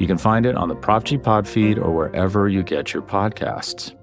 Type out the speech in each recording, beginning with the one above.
You can find it on the Prop G Pod feed or wherever you get your podcasts.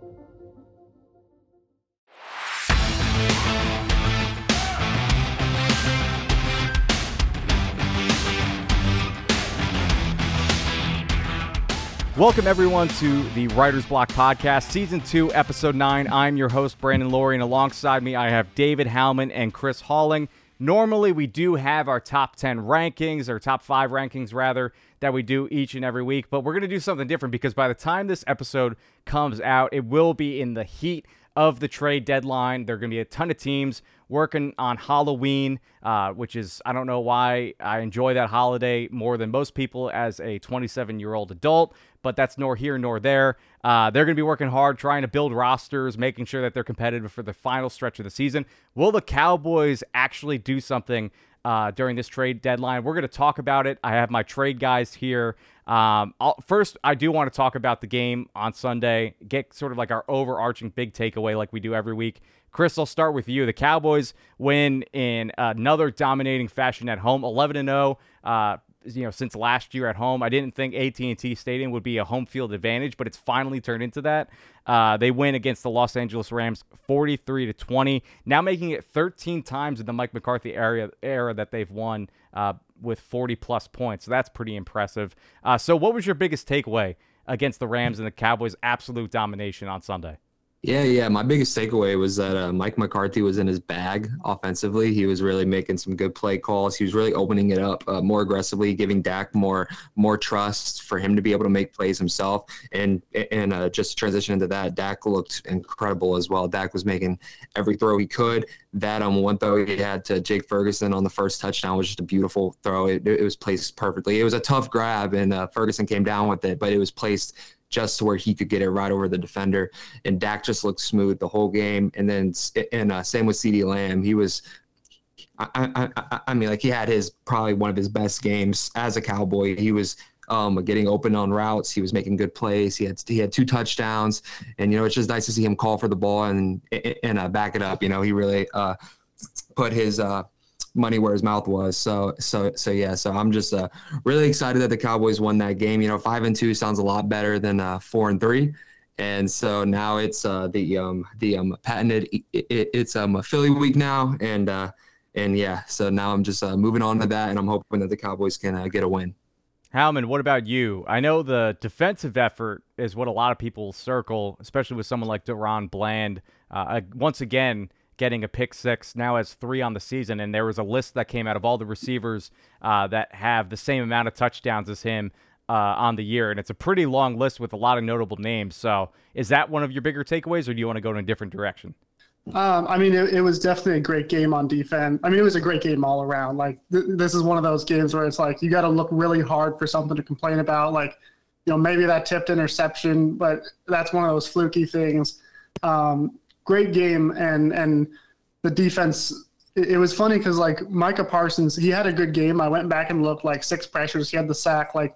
Welcome, everyone, to the Writer's Block Podcast, Season 2, Episode 9. I'm your host, Brandon Loree, and alongside me, I have David Howman and Chris Halling. Normally, we do have our top 10 rankings, or top 5 rankings, rather, that we do each and every week, but we're going to do something different because by the time this episode comes out, it will be in the heat of the trade deadline. There are going to be a ton of teams working on Halloween, uh, which is, I don't know why I enjoy that holiday more than most people as a 27 year old adult, but that's nor here nor there. Uh, they're going to be working hard trying to build rosters, making sure that they're competitive for the final stretch of the season. Will the Cowboys actually do something uh, during this trade deadline. We're going to talk about it. I have my trade guys here. Um, first, I do want to talk about the game on Sunday, get sort of like our overarching big takeaway like we do every week. Chris, I'll start with you. The Cowboys win in another dominating fashion at home, 11 0. Uh, you know since last year at home. I didn't think AT&T Stadium would be a home field advantage, but it's finally turned into that. Uh, they win against the Los Angeles Rams 43 to 20, now making it 13 times in the Mike McCarthy era era that they've won uh, with 40 plus points. So that's pretty impressive. Uh, so what was your biggest takeaway against the Rams and the Cowboys' absolute domination on Sunday? Yeah, yeah. My biggest takeaway was that uh, Mike McCarthy was in his bag offensively. He was really making some good play calls. He was really opening it up uh, more aggressively, giving Dak more more trust for him to be able to make plays himself. And and uh, just to transition into that, Dak looked incredible as well. Dak was making every throw he could. That um one throw he had to Jake Ferguson on the first touchdown was just a beautiful throw. It, it was placed perfectly. It was a tough grab, and uh, Ferguson came down with it, but it was placed just to where he could get it right over the defender. And Dak just looked smooth the whole game. And then and uh, same with CeeDee Lamb. He was. I, I, I mean, like he had his probably one of his best games as a Cowboy. He was um, getting open on routes. He was making good plays. He had he had two touchdowns, and you know it's just nice to see him call for the ball and and uh, back it up. You know he really uh, put his uh, money where his mouth was. So so so yeah. So I'm just uh, really excited that the Cowboys won that game. You know, five and two sounds a lot better than uh, four and three. And so now it's uh, the um, the um, patented it, it, it's um, a Philly week now, and uh, and yeah. So now I'm just uh, moving on to that, and I'm hoping that the Cowboys can uh, get a win. Howman, what about you? I know the defensive effort is what a lot of people circle, especially with someone like DaRon Bland. Uh, once again, getting a pick six, now has three on the season. And there was a list that came out of all the receivers uh, that have the same amount of touchdowns as him uh, on the year. And it's a pretty long list with a lot of notable names. So is that one of your bigger takeaways, or do you want to go in a different direction? Um, I mean, it, it, was definitely a great game on defense. I mean, it was a great game all around. Like, th- this is one of those games where it's like you got to look really hard for something to complain about. Like, you know, maybe that tipped interception, but that's one of those fluky things. Um, great game, and and the defense. It, it was funny because like Micah Parsons, he had a good game. I went back and looked like six pressures. He had the sack, like,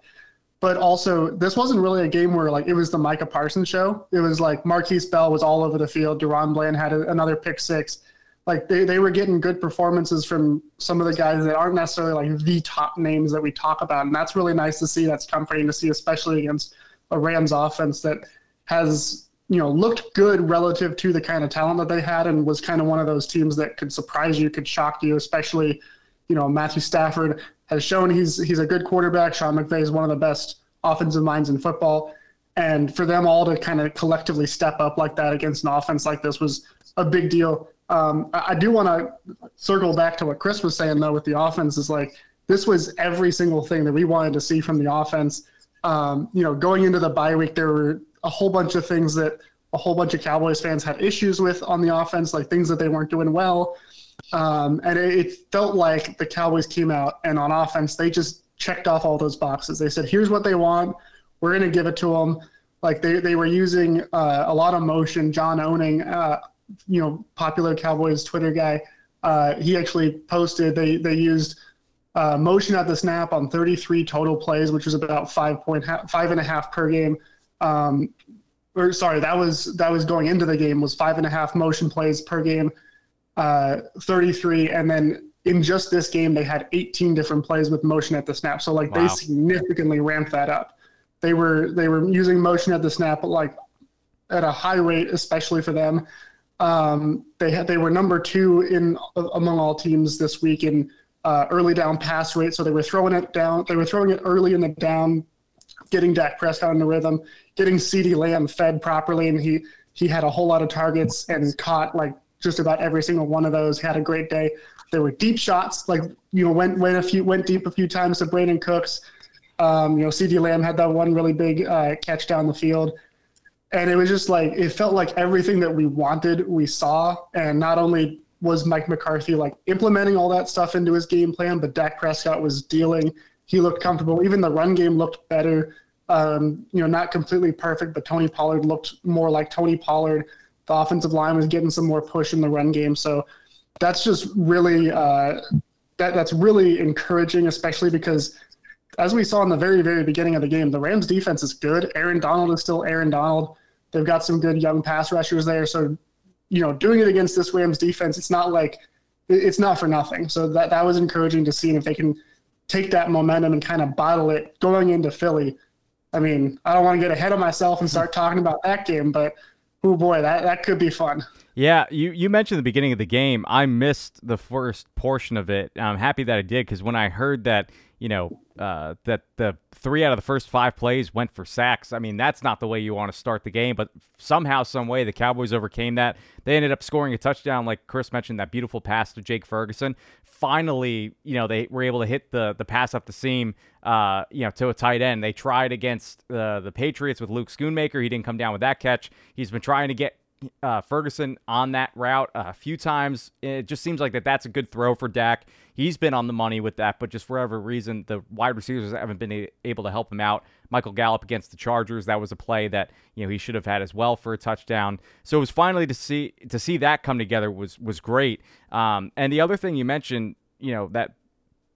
but also this wasn't really a game where like it was the Micah Parsons show. It was like Markquese Bell was all over the field. DaRon Bland had a, another pick six. Like they, they were getting good performances from some of the guys that aren't necessarily like the top names that we talk about. And that's really nice to see. That's comforting to see, especially against a Rams offense that has you know, looked good relative to the kind of talent that they had and was kind of one of those teams that could surprise you, could shock you, especially, you know, Matthew Stafford has shown he's he's a good quarterback. Sean McVay is one of the best offensive minds in football. And for them all to kind of collectively step up like that against an offense like this was a big deal. Um, I, I do want to circle back to what Chris was saying though with the offense is like this was every single thing that we wanted to see from the offense. Um, you know, going into the bye week, there were a whole bunch of things that a whole bunch of Cowboys fans had issues with on the offense, like things that they weren't doing well. Um, and it, it, felt like the Cowboys came out and on offense, they just checked off all those boxes. They said, here's what they want. We're going to give it to them. like they, they were using uh, a lot of motion. John Owning, uh, you know, popular Cowboys Twitter guy, uh, he actually posted they they used uh, motion at the snap on 33 total plays, which was about five point ha- five and a half per game. Um, or sorry, that was that was going into the game was five and a half motion plays per game, uh, 33, and then in just this game they had 18 different plays with motion at the snap. So like wow. they significantly ramped that up. They were they were using motion at the snap like at a high rate, especially for them. Um, they had they were number two in among all teams this week in uh, early down pass rate. So they were throwing it down. They were throwing it early in the down, getting Dak Prescott in the rhythm, getting CeeDee Lamb fed properly, and he he had a whole lot of targets and caught like just about every single one of those. He Had a great day. There were deep shots, like you know went went a few went deep a few times to Brandin Cooks. Um, you know, CeeDee Lamb had that one really big uh, catch down the field. And it was just like, it felt like everything that we wanted, we saw. And not only was Mike McCarthy like implementing all that stuff into his game plan, but Dak Prescott was dealing. He looked comfortable. Even the run game looked better. Um, you know, not completely perfect, but Tony Pollard looked more like Tony Pollard. The offensive line was getting some more push in the run game. So that's just really uh, that that's really encouraging, especially because as we saw in the very very beginning of the game, the Rams defense is good. Aaron Donald is still Aaron Donald. They've got some good young pass rushers there. So you know, doing it against this Rams defense, it's not like it's not for nothing. So that that was encouraging to see, and if they can take that momentum and kind of bottle it going into Philly. I mean, I don't want to get ahead of myself and start talking about that game, but oh boy, that that could be fun. Yeah, you, you mentioned the beginning of the game. I missed the first portion of it. I'm happy that I did because when I heard that you know, uh, that the three out of the first five plays went for sacks. I mean, that's not the way you want to start the game, but somehow, some way, the Cowboys overcame that. They ended up scoring a touchdown, like Chris mentioned, that beautiful pass to Jake Ferguson. Finally, you know, they were able to hit the the pass up the seam, uh, you know, to a tight end. They tried against uh, the Patriots with Luke Schoonmaker. He didn't come down with that catch. He's been trying to get uh, Ferguson on that route a few times. It just seems like that that's a good throw for Dak. He's been on the money with that, but just for whatever reason, the wide receivers haven't been able to help him out. Michael Gallup against the Chargers, that was a play that you know he should have had as well for a touchdown. So it was finally to see to see that come together was was great. Um, and the other thing you mentioned, you know that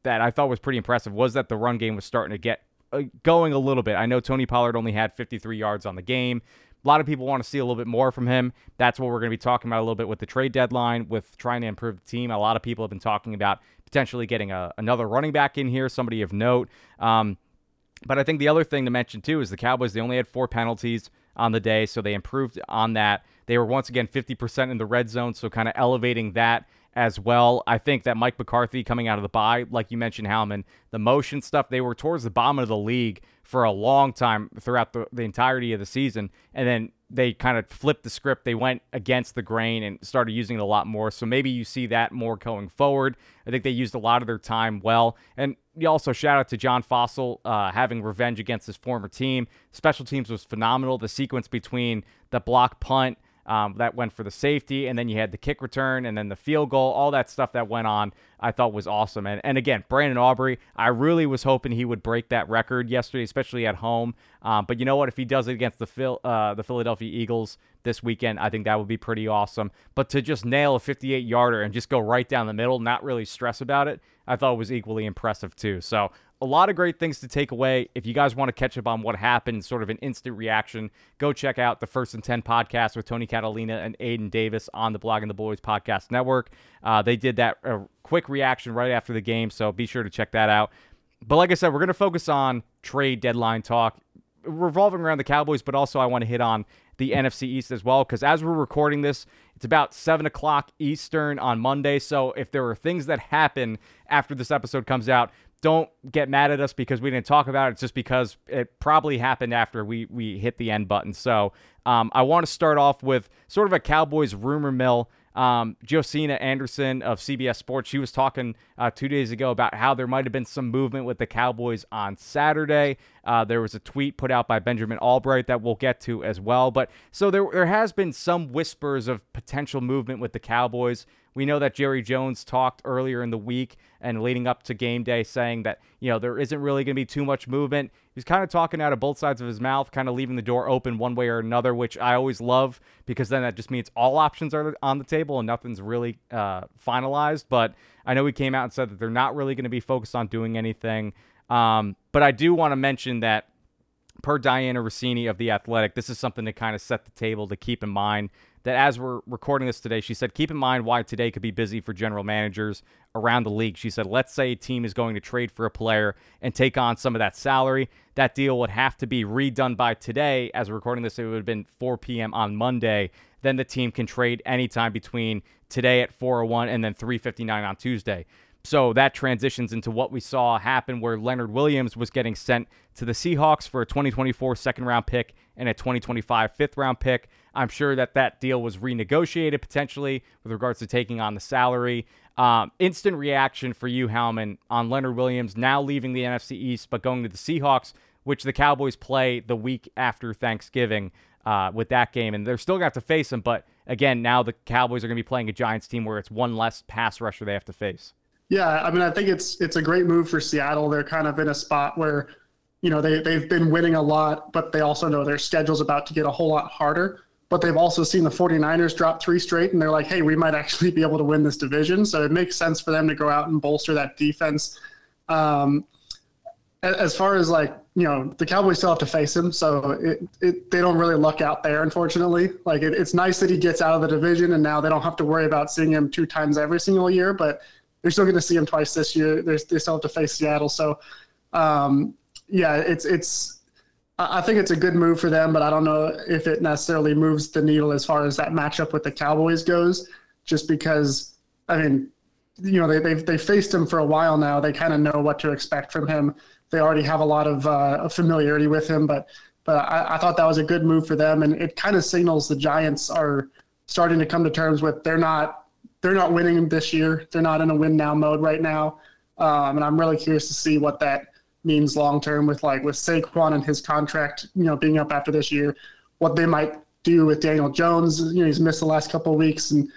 that I thought was pretty impressive was that the run game was starting to get uh, going a little bit. I know Tony Pollard only had 53 yards on the game. A lot of people want to see a little bit more from him. That's what we're going to be talking about a little bit with the trade deadline, with trying to improve the team. A lot of people have been talking about potentially getting a, another running back in here, somebody of note. Um, but I think the other thing to mention too is the Cowboys. They only had four penalties on the day, so they improved on that. They were once again 50% in the red zone, so kind of elevating that as well. I think that Mike McCarthy coming out of the bye, like you mentioned, Howman, the motion stuff, they were towards the bottom of the league for a long time throughout the, the entirety of the season. And then they kind of flipped the script. They went against the grain and started using it a lot more. So maybe you see that more going forward. I think they used a lot of their time well. And you also shout out to John Fassel uh, having revenge against his former team. Special teams was phenomenal. The sequence between the block punt um, that went for the safety, and then you had the kick return, and then the field goal. All that stuff that went on, I thought was awesome. And and again, Brandon Aubrey, I really was hoping he would break that record yesterday, especially at home. Um, but you know what? If he does it against the Phil, uh, the Philadelphia Eagles this weekend, I think that would be pretty awesome. But to just nail a 58 yarder and just go right down the middle, not really stress about it, I thought was equally impressive too. So a lot of great things to take away. If you guys want to catch up on what happened, sort of an instant reaction, go check out the First and 10 podcast with Tony Catalina and Aiden Davis on the Blogging the Boys podcast network. Uh, they did that uh, quick reaction right after the game, so be sure to check that out. But like I said, we're going to focus on trade deadline talk revolving around the Cowboys, but also I want to hit on the NFC East as well. Because as we're recording this, it's about 7 o'clock Eastern on Monday. So if there are things that happen after this episode comes out, don't get mad at us because we didn't talk about it. It's just because it probably happened after we we hit the end button. So um, I want to start off with sort of a Cowboys rumor mill. Um, Josina Anderson of CBS Sports, she was talking uh, two days ago about how there might have been some movement with the Cowboys on Saturday. Uh, there was a tweet put out by Benjamin Allbright that we'll get to as well. But so there, there has been some whispers of potential movement with the Cowboys We know that Jerry Jones talked earlier in the week and leading up to game day saying that, you know, there isn't really going to be too much movement. He's kind of talking out of both sides of his mouth, kind of leaving the door open one way or another, which I always love because then that just means all options are on the table and nothing's really uh, finalized. But I know he came out and said that they're not really going to be focused on doing anything. Um, but I do want to mention that per Dianna Russini of The Athletic, this is something to kind of set the table to keep in mind that as we're recording this today, she said, keep in mind why today could be busy for general managers around the league. She said, let's say a team is going to trade for a player and take on some of that salary. That deal would have to be redone by today. As we're recording this, it would have been 4 p.m. on Monday. Then the team can trade anytime between today at 401 and then 359 on Tuesday. So that transitions into what we saw happen where Leonard Williams was getting sent to the Seahawks for a 2024 second round pick and a 2025 fifth round pick. I'm sure that that deal was renegotiated potentially with regards to taking on the salary. Um, instant reaction for you, Howman, on Leonard Williams now leaving the NFC East but going to the Seahawks, which the Cowboys play the week after Thanksgiving uh, with that game. And they're still going to have to face them. But again, now the Cowboys are going to be playing a Giants team where it's one less pass rusher they have to face. Yeah, I mean, I think it's it's a great move for Seattle. They're kind of in a spot where, you know, they they've been winning a lot, but they also know their schedule's about to get a whole lot harder. But they've also seen the 49ers drop three straight, and they're like, hey, we might actually be able to win this division. So it makes sense for them to go out and bolster that defense. Um, as far as like you know the cowboys still have to face him so it, it they don't really luck out there unfortunately like it, it's nice that he gets out of the division and now they don't have to worry about seeing him two times every single year but they're still going to see him twice this year. They're, they still have to face Seattle. So, um, yeah, it's it's. I think it's a good move for them, but I don't know if it necessarily moves the needle as far as that matchup with the Cowboys goes. Just because, I mean, you know, they they've they faced him for a while now. They kind of know what to expect from him. They already have a lot of uh, familiarity with him, but but I, I thought that was a good move for them, and it kind of signals the Giants are starting to come to terms with they're not they're not winning this year. They're not in a win now mode right now, um, and I'm really curious to see what that means long term with like with Saquon and his contract, you know, being up after this year, what they might do with Daniel Jones. You know, he's missed the last couple of weeks, and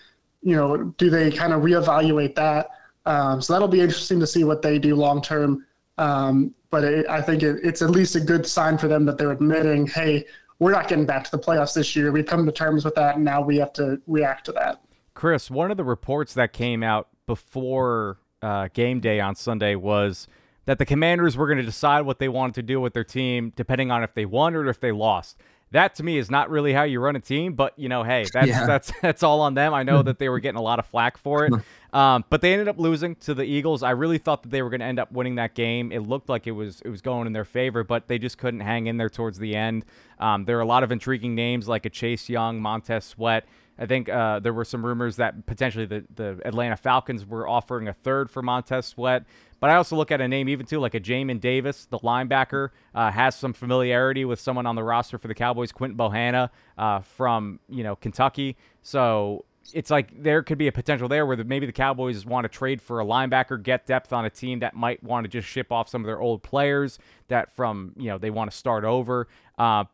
you know, do they kind of reevaluate that? Um, so that'll be interesting to see what they do long term. Um, but it, I think it, it's at least a good sign for them that they're admitting, hey, we're not getting back to the playoffs this year. We've come to terms with that, and now we have to react to that. Chris, one of the reports that came out before uh, game day on Sunday was that the Commanders were going to decide what they wanted to do with their team depending on if they won or if they lost. That to me is not really how you run a team, but you know, hey, that's yeah. that's that's all on them. I know that they were getting a lot of flack for it, um, but they ended up losing to the Eagles. I really thought that they were going to end up winning that game. It looked like it was it was going in their favor, but they just couldn't hang in there towards the end. Um, there are a lot of intriguing names like a Chase Young, Montez Sweat. I think uh, there were some rumors that potentially the, the Atlanta Falcons were offering a third for Montez Sweat. But I also look at a name even too like a Jamin Davis, the linebacker, uh, has some familiarity with someone on the roster for the Cowboys, Quinton Bohanna uh, from you know Kentucky. So it's like there could be a potential there where the, maybe the Cowboys want to trade for a linebacker, get depth on a team that might want to just ship off some of their old players that from you know they want to start over. Uh,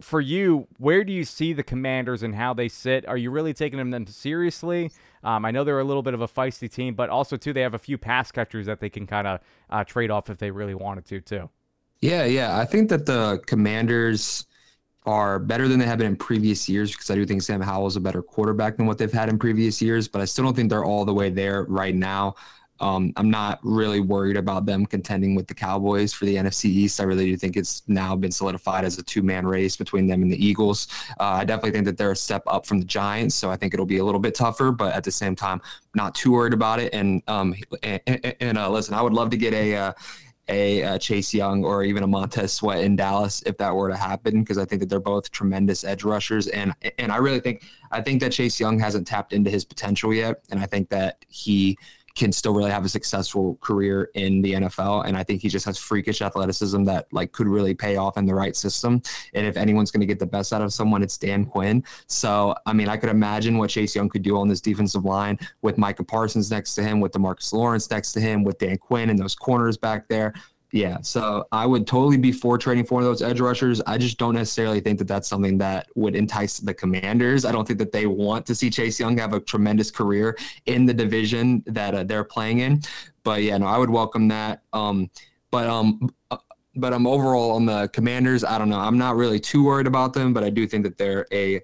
for you, where do you see the Commanders and how they sit? Are you really taking them seriously? Um, I know they're a little bit of a feisty team, but also too they have a few pass catchers that they can kind of uh, trade off if they really wanted to too. Yeah, yeah, I think that the Commanders are better than they have been in previous years because I do think Sam Howell is a better quarterback than what they've had in previous years, but I still don't think they're all the way there right now. Um, I'm not really worried about them contending with the Cowboys for the NFC East. I really do think it's now been solidified as a two man race between them and the Eagles. Uh, I definitely think that they're a step up from the Giants, so I think it'll be a little bit tougher, but at the same time, not too worried about it. And um, and, and uh, listen, I would love to get a. Uh, a, a, Chase Young or even a Montez Sweat in Dallas if that were to happen because I think that they're both tremendous edge rushers and and I really think I think that Chase Young hasn't tapped into his potential yet and I think that he can still really have a successful career in the NFL. And I think he just has freakish athleticism that like could really pay off in the right system. And if anyone's going to get the best out of someone, it's Dan Quinn. So I mean, I could imagine what Chase Young could do on this defensive line with Micah Parsons next to him, with Demarcus Lawrence next to him, with Dan Quinn and those corners back there Yeah, so I would totally be for trading for one of those edge rushers. I just don't necessarily think that that's something that would entice the Commanders. I don't think that they want to see Chase Young have a tremendous career in the division that uh, they're playing in. But yeah, no, I would welcome that. Um, but um, uh, but I'm um, overall on the Commanders. I don't know. I'm not really too worried about them, but I do think that they're a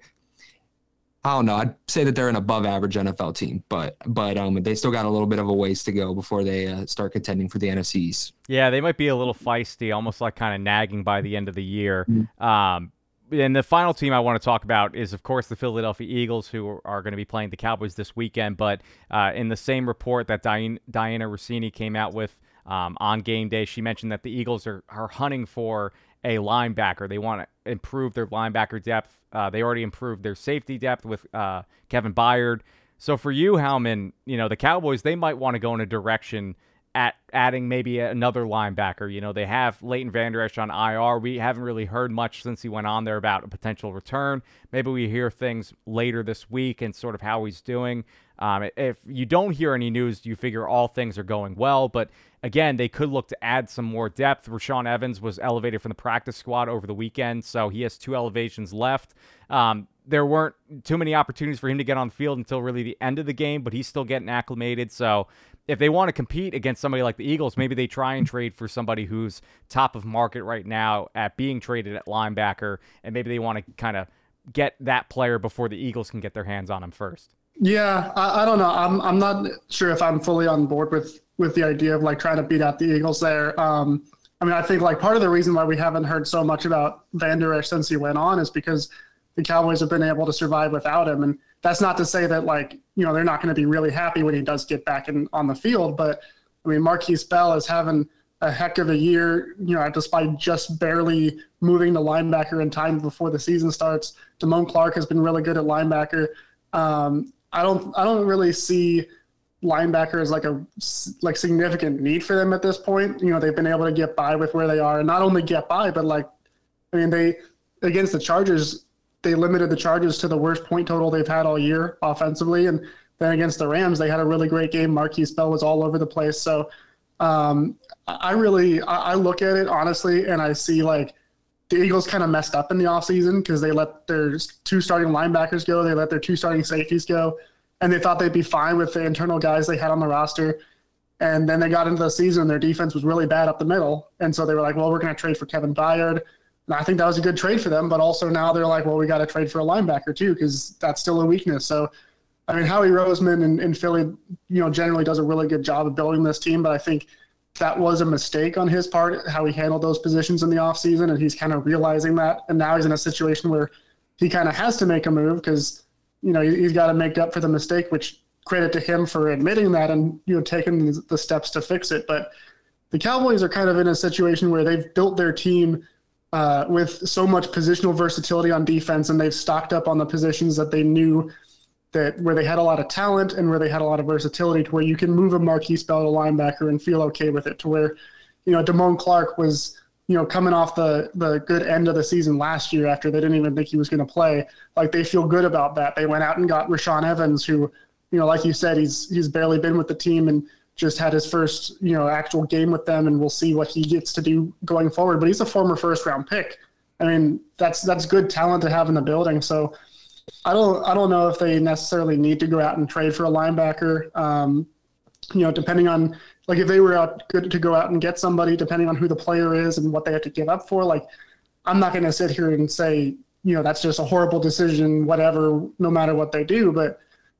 I don't know. I'd say that they're an above average NFL team, but but um, they still got a little bit of a ways to go before they uh, start contending for the NFCs. Yeah, they might be a little feisty, almost like kind of nagging by the end of the year. Mm-hmm. Um, and the final team I want to talk about is, of course, the Philadelphia Eagles, who are going to be playing the Cowboys this weekend. But uh, in the same report that Diane, Dianna Russini came out with um, on game day, she mentioned that the Eagles are, are hunting for a linebacker. They want to improve their linebacker depth. Uh, they already improved their safety depth with uh, Kevin Byard. So for you, Howman, you know the Cowboys they might want to go in a direction at adding maybe another linebacker. You know they have Leighton Vander Esch on IR. We haven't really heard much since he went on there about a potential return. Maybe we hear things later this week and sort of how he's doing. Um, if you don't hear any news, you figure all things are going well. But again, they could look to add some more depth. Rashaan Evans was elevated from the practice squad over the weekend, so he has two elevations left. Um, there weren't too many opportunities for him to get on the field until really the end of the game, but he's still getting acclimated. So if they want to compete against somebody like the Eagles, maybe they try and trade for somebody who's top of market right now at being traded at linebacker, and maybe they want to kind of get that player before the Eagles can get their hands on him first. Yeah, I, I, don't know. I'm I'm not sure if I'm fully on board with with the idea of like trying to beat out the Eagles there. Um, I mean, I think like part of the reason why we haven't heard so much about Vander Esch since he went on is because the Cowboys have been able to survive without him, and that's not to say that like you know they're not going to be really happy when he does get back in on the field. But I mean, Markquese Bell is having a heck of a year, you know, despite just barely moving the linebacker in time before the season starts. Damone Clark has been really good at linebacker. Um, I don't I don't really see linebacker as like a like significant need for them at this point. You know, they've been able to get by with where they are, and not only get by, but like, I mean, they against the Chargers, they limited the Chargers to the worst point total they've had all year offensively, and then against the Rams, they had a really great game. Markquese Bell was all over the place, so um, I really I look at it honestly, and I see like the Eagles kind of messed up in the offseason because they let their two starting linebackers go, they let their two starting safeties go, and they thought they'd be fine with the internal guys they had on the roster. And then they got into the season and their defense was really bad up the middle. And so they were like, well, we're going to trade for Kevin Byard. And I think that was a good trade for them. But also now they're like, well, we got to trade for a linebacker too because that's still a weakness. So, I mean, Howie Roseman in, in Philly, you know, generally does a really good job of building this team. But I think – that was a mistake on his part, how he handled those positions in the offseason. And he's kind of realizing that. And now he's in a situation where he kind of has to make a move because, you know, he's got to make up for the mistake, which credit to him for admitting that and, you know, taking the steps to fix it. But the Cowboys are kind of in a situation where they've built their team uh, with so much positional versatility on defense and they've stocked up on the positions that they knew that where they had a lot of talent and where they had a lot of versatility to where you can move a Markquese Bell to linebacker and feel okay with it to where, you know, Damone Clark was, you know, coming off the the good end of the season last year after they didn't even think he was going to play. Like they feel good about that. They went out and got Rashaan Evans, who, you know, like you said, he's he's barely been with the team and just had his first, you know, actual game with them, and we'll see what he gets to do going forward. But he's a former first round pick. I mean, that's that's good talent to have in the building. So I don't I don't know if they necessarily need to go out and trade for a linebacker. Um, you know, depending on like if they were out good to go out and get somebody, depending on who the player is and what they have to give up for. Like, I'm not going to sit here and say you know that's just a horrible decision, whatever, no matter what they do. But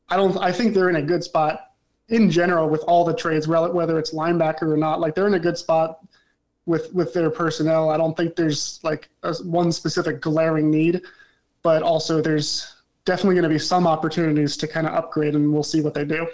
I don't. I think they're in a good spot in general with all the trades, whether it's linebacker or not. Like they're in a good spot with with their personnel. I don't think there's like a, one specific glaring need, but also there's definitely going to be some opportunities to kind of upgrade, and we'll see what they do.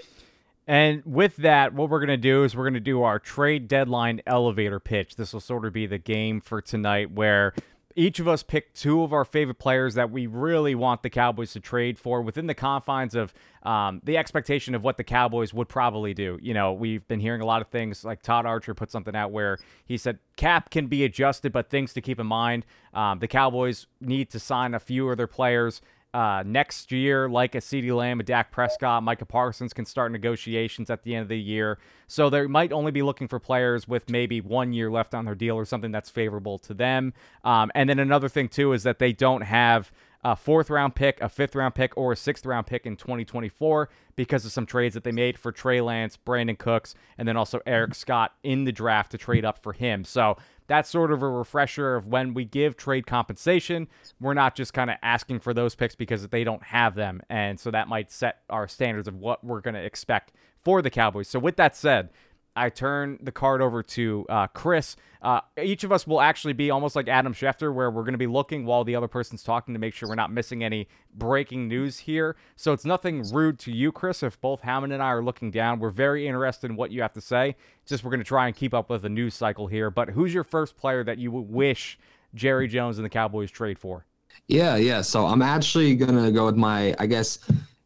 And with that, what we're going to do is we're going to do our trade deadline elevator pitch. This will sort of be the game for tonight where each of us pick two of our favorite players that we really want the Cowboys to trade for within the confines of um, the expectation of what the Cowboys would probably do. You know, we've been hearing a lot of things like Todd Archer put something out where he said cap can be adjusted, but things to keep in mind. Um, the Cowboys need to sign a few of their players uh, next year, like a CeeDee Lamb, a Dak Prescott, Micah Parsons can start negotiations at the end of the year. So they might only be looking for players with maybe one year left on their deal or something that's favorable to them. Um, and then another thing, too, is that they don't have a fourth round pick, a fifth round pick, or a sixth round pick in 2024 because of some trades that they made for Trey Lance, Brandin Cooks, and then also Eric Scott in the draft to trade up for him. So that's sort of a refresher of when we give trade compensation, we're not just kind of asking for those picks because they don't have them. And so that might set our standards of what we're going to expect for the Cowboys. So, with that said, I turn the card over to uh, Chris. Uh, each of us will actually be almost like Adam Schefter, where we're going to be looking while the other person's talking to make sure we're not missing any breaking news here. So it's nothing rude to you, Chris. If both Howman and I are looking down, we're very interested in what you have to say. Just we're going to try and keep up with the news cycle here. But who's your first player that you would wish Jerry Jones and the Cowboys trade for? Yeah, yeah. So I'm actually going to go with my, I guess,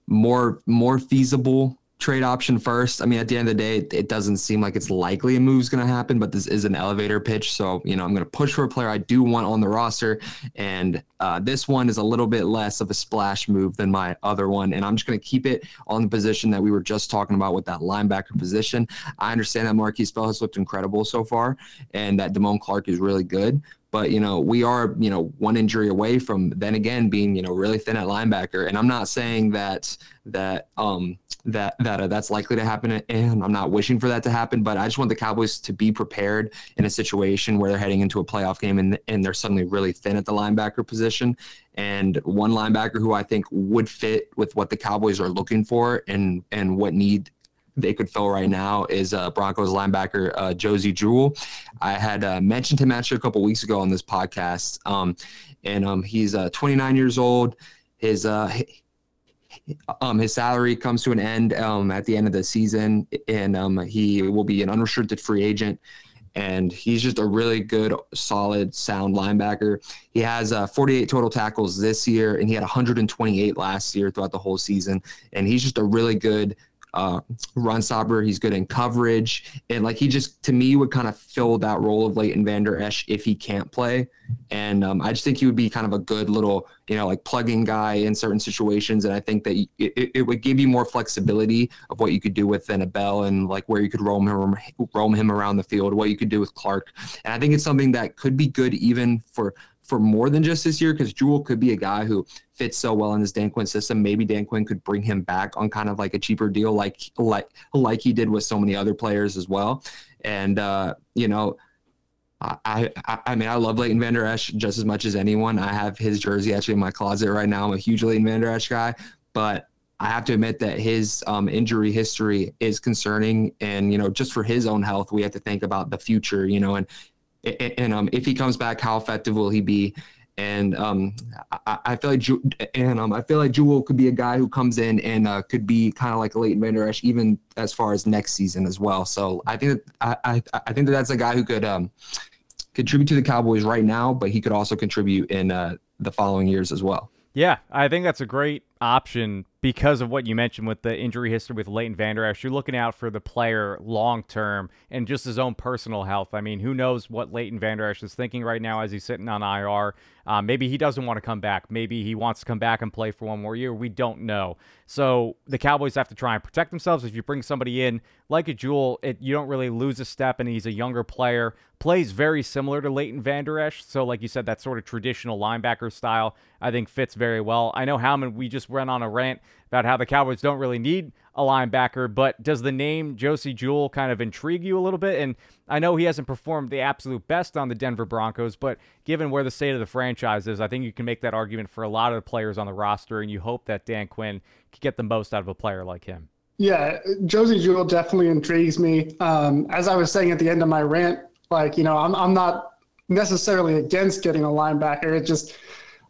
more more feasible trade option first. I mean, at the end of the day, it doesn't seem like it's likely a move's going to happen, but this is an elevator pitch. So, you know, I'm going to push for a player I do want on the roster. And uh, this one is a little bit less of a splash move than my other one. And I'm just going to keep it on the position that we were just talking about with that linebacker position. I understand that Markquese Bell has looked incredible so far and that Damone Clark is really good. But you know, we are you know one injury away from then again being you know really thin at linebacker. And I'm not saying that that um that that uh, that's likely to happen, and I'm not wishing for that to happen. But I just want the Cowboys to be prepared in a situation where they're heading into a playoff game and and they're suddenly really thin at the linebacker position. And one linebacker who I think would fit with what the Cowboys are looking for and and what need they could fill right now is uh, Broncos linebacker uh, Josey Jewell. I had uh, mentioned him actually a couple weeks ago on this podcast, um, and um, he's uh, 29 years old. His uh, um, his salary comes to an end um, at the end of the season, and um, he will be an unrestricted free agent. And he's just a really good, solid, sound linebacker. He has uh, 48 total tackles this year, and he had 128 last year throughout the whole season. And he's just a really good uh, run stopper. He's good in coverage, and like he just to me would kind of fill that role of Leighton Vander Esch if he can't play. And um, I just think he would be kind of a good little you know like plugging guy in certain situations. And I think that it, it would give you more flexibility of what you could do with a Bell and like where you could roam him roam him around the field, what you could do with Clark. And I think it's something that could be good even for for more than just this year because Jewell could be a guy who fits so well in this Dan Quinn system. Maybe Dan Quinn could bring him back on kind of like a cheaper deal, like like like he did with so many other players as well. And uh, you know, I, I, I mean I love Leighton Vander Esch just as much as anyone. I have his jersey actually in my closet right now. I'm a huge Leighton Vander Esch guy, but I have to admit that his um, injury history is concerning, and you know, just for his own health, we have to think about the future. You know, and and um, if he comes back, how effective will he be? And um, I, I, feel like Ju- and um, I feel like Jewell could be a guy who comes in and uh, could be kind of like a Leighton Vander Esch, even as far as next season as well. So I think that I, I, I think that that's a guy who could um, contribute to the Cowboys right now, but he could also contribute in uh, the following years as well. Yeah, I think that's a great option because of what you mentioned with the injury history with Leighton Vander Esch. You're looking out for the player long term and just his own personal health. I mean, who knows what Leighton Vander Esch is thinking right now as he's sitting on IR. Uh, maybe he doesn't want to come back. Maybe he wants to come back and play for one more year. We don't know. So the Cowboys have to try and protect themselves. If you bring somebody in like a Jewell, it, you don't really lose a step, and he's a younger player. Plays very similar to Leighton Vander Esch. So, like you said, that sort of traditional linebacker style, I think fits very well. I know Howman, we just went on a rant about how the Cowboys don't really need a linebacker, but does the name Josey Jewell kind of intrigue you a little bit? And I know he hasn't performed the absolute best on the Denver Broncos, but given where the state of the franchise is, I think you can make that argument for a lot of the players on the roster, and you hope that Dan Quinn can get the most out of a player like him. Yeah, Josey Jewell definitely intrigues me. Um, as I was saying at the end of my rant, like, you know, I'm, I'm not necessarily against getting a linebacker. It just,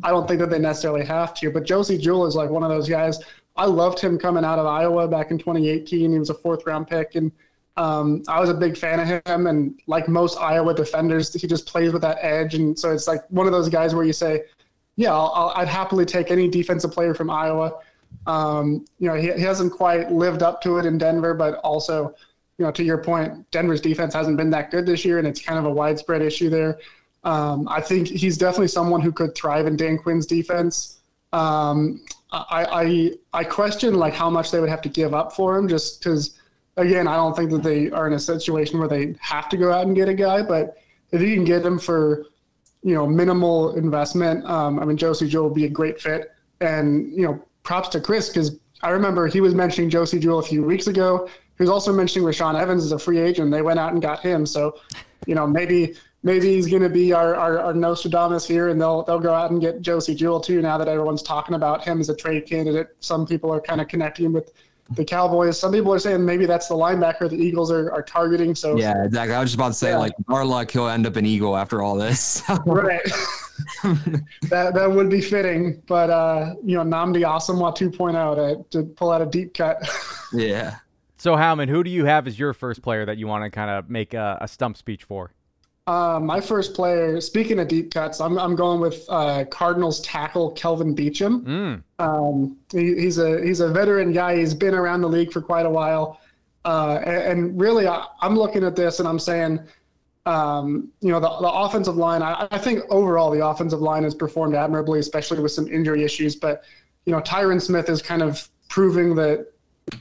I don't think that they necessarily have to. But Josey Jewell is like one of those guys I loved him coming out of Iowa back in 2018. He was a fourth round pick, and um, I was a big fan of him. And like most Iowa defenders, he just plays with that edge. And so it's like one of those guys where you say, yeah, i would happily take any defensive player from Iowa. Um, you know, he, he hasn't quite lived up to it in Denver, but also, you know, to your point, Denver's defense hasn't been that good this year, and it's kind of a widespread issue there. Um, I think he's definitely someone who could thrive in Dan Quinn's defense. Um, I, I I question like how much they would have to give up for him, just because. Again, I don't think that they are in a situation where they have to go out and get a guy, but if you can get him for, you know, minimal investment, um, I mean, Josey Jewell would be a great fit. And you know, props to Chris because I remember he was mentioning Josey Jewell a few weeks ago. He was also mentioning Rashaan Evans as a free agent. They went out and got him. So, you know, maybe maybe he's going to be our, our, our, Nostradamus here, and they'll they'll go out and get Josey Jewell too. Now that everyone's talking about him as a trade candidate, some people are kind of connecting with the Cowboys. Some people are saying maybe that's the linebacker the Eagles are, are targeting. So yeah, exactly. I was just about to say yeah. like our luck, he'll end up an Eagle after all this. right. that that would be fitting, but uh, you know, Nnamdi Asomugha 2.0 to, to pull out a deep cut. yeah. So Howman, who do you have as your first player that you want to kind of make a, a stump speech for? Uh, my first player, speaking of deep cuts, I'm, I'm going with uh, Cardinals tackle Kelvin Beachum. Mm. Um, he, he's a he's a veteran guy. He's been around the league for quite a while, uh, and, and, really, I, am looking at this and I'm saying, um, you know, the, the offensive line. I, I, think overall the offensive line has performed admirably, especially with some injury issues. But you know, Tyron Smith is kind of proving that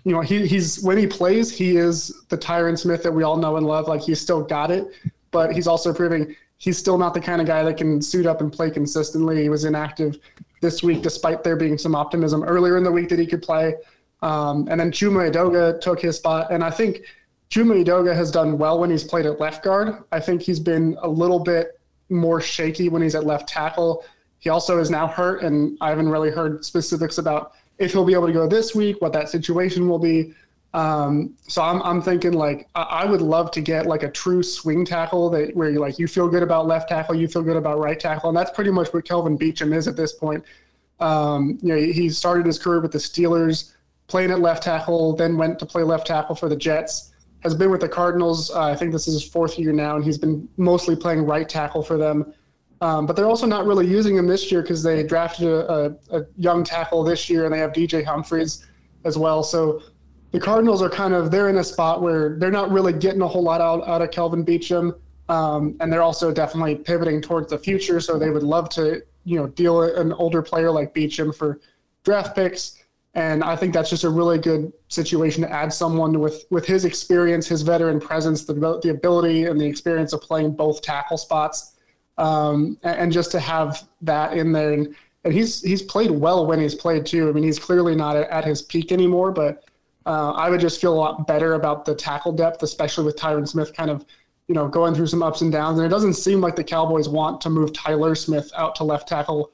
you know he, he's when he plays, he is the Tyron Smith that we all know and love. Like he's still got it but he's also proving he's still not the kind of guy that can suit up and play consistently. He was inactive this week, despite there being some optimism earlier in the week that he could play. Um, and then Chuma Edoga took his spot, and I think Chuma Edoga has done well when he's played at left guard. I think he's been a little bit more shaky when he's at left tackle. He also is now hurt, and I haven't really heard specifics about if he'll be able to go this week, what that situation will be. Um, so I'm, I'm thinking like I, would love to get like a true swing tackle that where you like you feel good about left tackle, you feel good about right tackle, and that's pretty much what Kelvin Beachum is at this point. Um, you know, he started his career with the Steelers, playing at left tackle, then went to play left tackle for the Jets. Has been with the Cardinals. Uh, I think this is his fourth year now, and he's been mostly playing right tackle for them. Um, but they're also not really using him this year because they drafted a, a, a young tackle this year, and they have DJ Humphries as well. So the Cardinals are kind of they're in a spot where they're not really getting a whole lot out, out of Kelvin Beachum, um, and they're also definitely pivoting towards the future. So they would love to you know deal an older player like Beachum for draft picks, and I think that's just a really good situation to add someone with with his experience, his veteran presence, the the ability and the experience of playing both tackle spots, um, and, and just to have that in there. And, and he's he's played well when he's played too. I mean, he's clearly not at, at his peak anymore, but uh, I would just feel a lot better about the tackle depth, especially with Tyron Smith kind of, you know, going through some ups and downs. And it doesn't seem like the Cowboys want to move Tyler Smith out to left tackle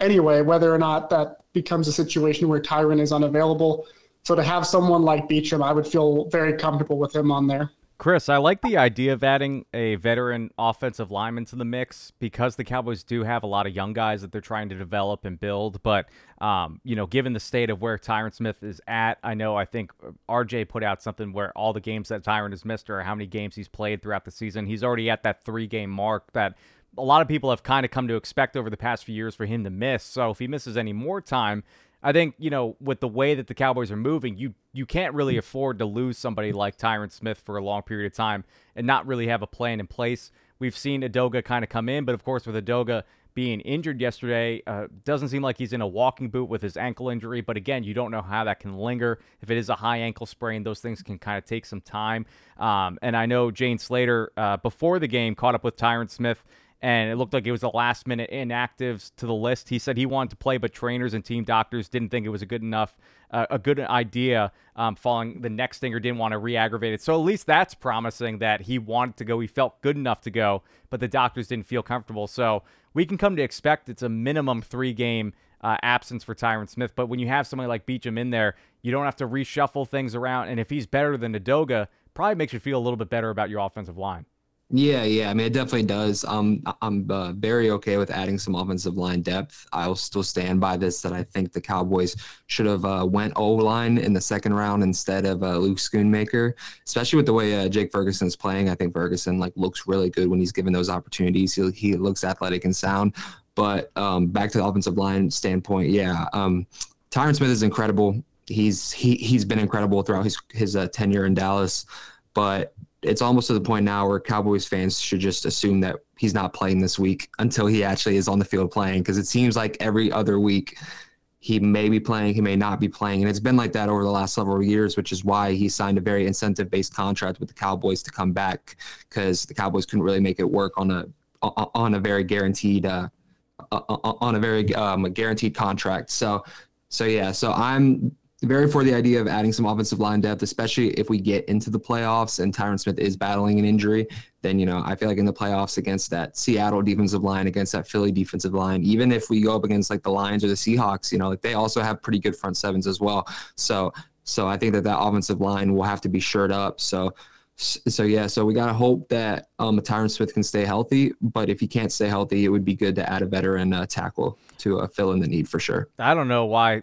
anyway, whether or not that becomes a situation where Tyron is unavailable. So to have someone like Beachum, I would feel very comfortable with him on there. Chris, I like the idea of adding a veteran offensive lineman to the mix because the Cowboys do have a lot of young guys that they're trying to develop and build. But, um, you know, given the state of where Tyron Smith is at, I know I think RJ put out something where all the games that Tyron has missed or how many games he's played throughout the season. He's already at that three game mark that a lot of people have kind of come to expect over the past few years for him to miss. So if he misses any more time, I think you know with the way that the Cowboys are moving, you you can't really afford to lose somebody like Tyron Smith for a long period of time and not really have a plan in place. We've seen Edoga kind of come in, but of course with Edoga being injured yesterday, uh, doesn't seem like he's in a walking boot with his ankle injury. But again, you don't know how that can linger. If it is a high ankle sprain, those things can kind of take some time. Um, and I know Jane Slater uh, before the game caught up with Tyron Smith and it looked like it was a last minute inactives to the list. He said he wanted to play, but trainers and team doctors didn't think it was a good enough, uh, a good idea um, following the next thing or didn't want to re aggravate it. So at least that's promising that he wanted to go. He felt good enough to go, but the doctors didn't feel comfortable. So we can come to expect it's a minimum three game uh, absence for Tyron Smith. But when you have somebody like Beachum in there, you don't have to reshuffle things around. And if he's better than Edoga, probably makes you feel a little bit better about your offensive line. Yeah, yeah. I mean, it definitely does. Um, I'm uh, very okay with adding some offensive line depth. I'll still stand by this that I think the Cowboys should have uh, went O line in the second round instead of uh, Luke Schoonmaker, especially with the way uh, Jake Ferguson is playing. I think Ferguson like looks really good when he's given those opportunities. He, he looks athletic and sound. But um, back to the offensive line standpoint, yeah, um, Tyron Smith is incredible. He's he he's been incredible throughout his his uh, tenure in Dallas, but it's almost to the point now where Cowboys fans should just assume that he's not playing this week until he actually is on the field playing because it seems like every other week he may be playing, he may not be playing. And it's been like that over the last several years, which is why he signed a very incentive based contract with the Cowboys to come back because the Cowboys couldn't really make it work on a on a very guaranteed uh, on a very um, guaranteed contract. So so yeah, so I'm very for the idea of adding some offensive line depth, especially if we get into the playoffs and Tyron Smith is battling an injury. Then you know I feel like in the playoffs against that Seattle defensive line, against that Philly defensive line, even if we go up against like the Lions or the Seahawks, you know, like they also have pretty good front sevens as well. So so I think that that offensive line will have to be shored up. So so yeah, so we gotta hope that um, Tyron Smith can stay healthy. But if he can't stay healthy, it would be good to add a veteran uh, tackle to uh, fill in the need for sure. I don't know why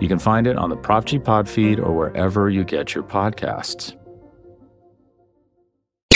You can find it on the Prop G Pod feed or wherever you get your podcasts.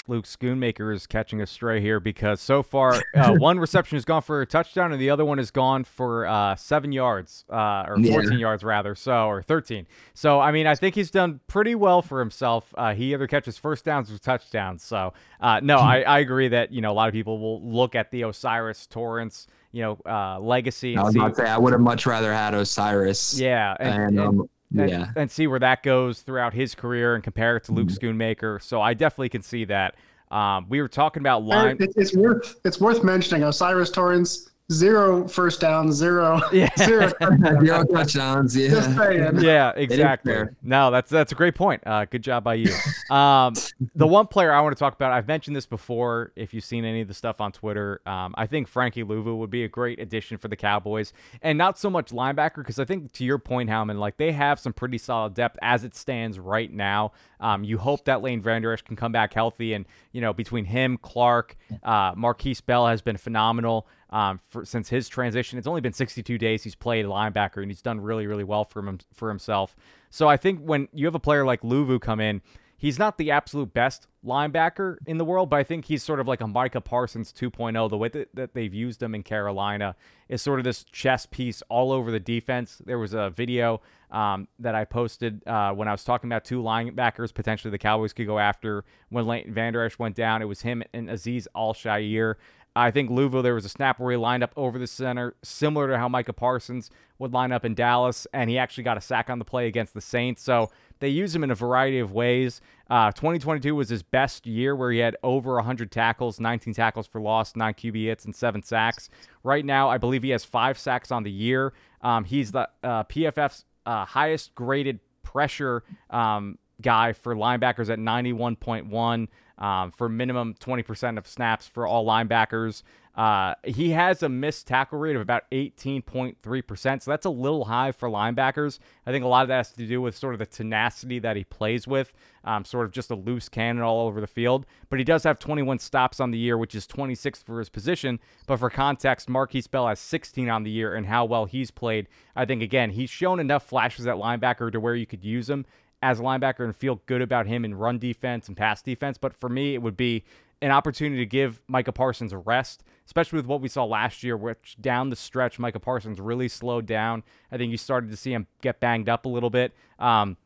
Luke Schoonmaker is catching a stray here because so far uh, one reception has gone for a touchdown and the other one has gone for uh, seven yards uh, or 14 yeah. yards rather, so or 13. So I mean, I think he's done pretty well for himself. Uh, he either catches first downs or touchdowns. So uh, no, I, I agree that you know a lot of people will look at the Osiris Torrence you know, uh, legacy. I was about to say I would have much rather had Osiris. Yeah, and, and, um, and, yeah, and see where that goes throughout his career and compare it to Luke mm-hmm. Schoonmaker. So I definitely can see that. Um, we were talking about line. it's worth it's worth mentioning Osiris Torrence zero first downs, zero, yeah. zero, zero touchdowns. Yeah, yeah, exactly. No, that's that's a great point. Uh, good job by you. Um, the one player I want to talk about, I've mentioned this before. If you've seen any of the stuff on Twitter, um, I think Frankie Luvu would be a great addition for the Cowboys, and not so much linebacker because I think to your point, Howman, like they have some pretty solid depth as it stands right now. Um, you hope that Leighton Vander Esch can come back healthy, and you know between him, Clark, uh, Markquese Bell has been phenomenal um, for, since his transition. It's only been 62 days he's played linebacker, and he's done really, really well for him for himself. So I think when you have a player like Luvu come in, he's not the absolute best linebacker in the world, but I think he's sort of like a Micah Parsons 2.0. The way that, that they've used him in Carolina is sort of this chess piece all over the defense. There was a video um, that I posted uh, when I was talking about two linebackers potentially the Cowboys could go after when Leighton Vander Esch went down. It was him and Azeez Al-Shaair. I think Luvu, there was a snap where he lined up over the center, similar to how Micah Parsons would line up in Dallas, and he actually got a sack on the play against the Saints. So they use him in a variety of ways. Uh, 2022 was his best year where he had over 100 tackles, 19 tackles for loss, 9 QB hits, and 7 sacks. Right now, I believe he has 5 sacks on the year. Um, he's the uh, PFF's uh, highest graded pressure um, guy for linebackers at 91.1 um, for minimum 20% of snaps for all linebackers. Uh, he has a missed tackle rate of about 18.3%, so that's a little high for linebackers. I think a lot of that has to do with sort of the tenacity that he plays with, um, sort of just a loose cannon all over the field. But he does have 21 stops on the year, which is 26 for his position. But for context, Markquese Bell has 16 on the year, and how well he's played. I think, again, he's shown enough flashes at linebacker to where you could use him as a linebacker and feel good about him in run defense and pass defense. But for me, it would be an opportunity to give Micah Parsons a rest, especially with what we saw last year, which down the stretch, Micah Parsons really slowed down. I think you started to see him get banged up a little bit. Um,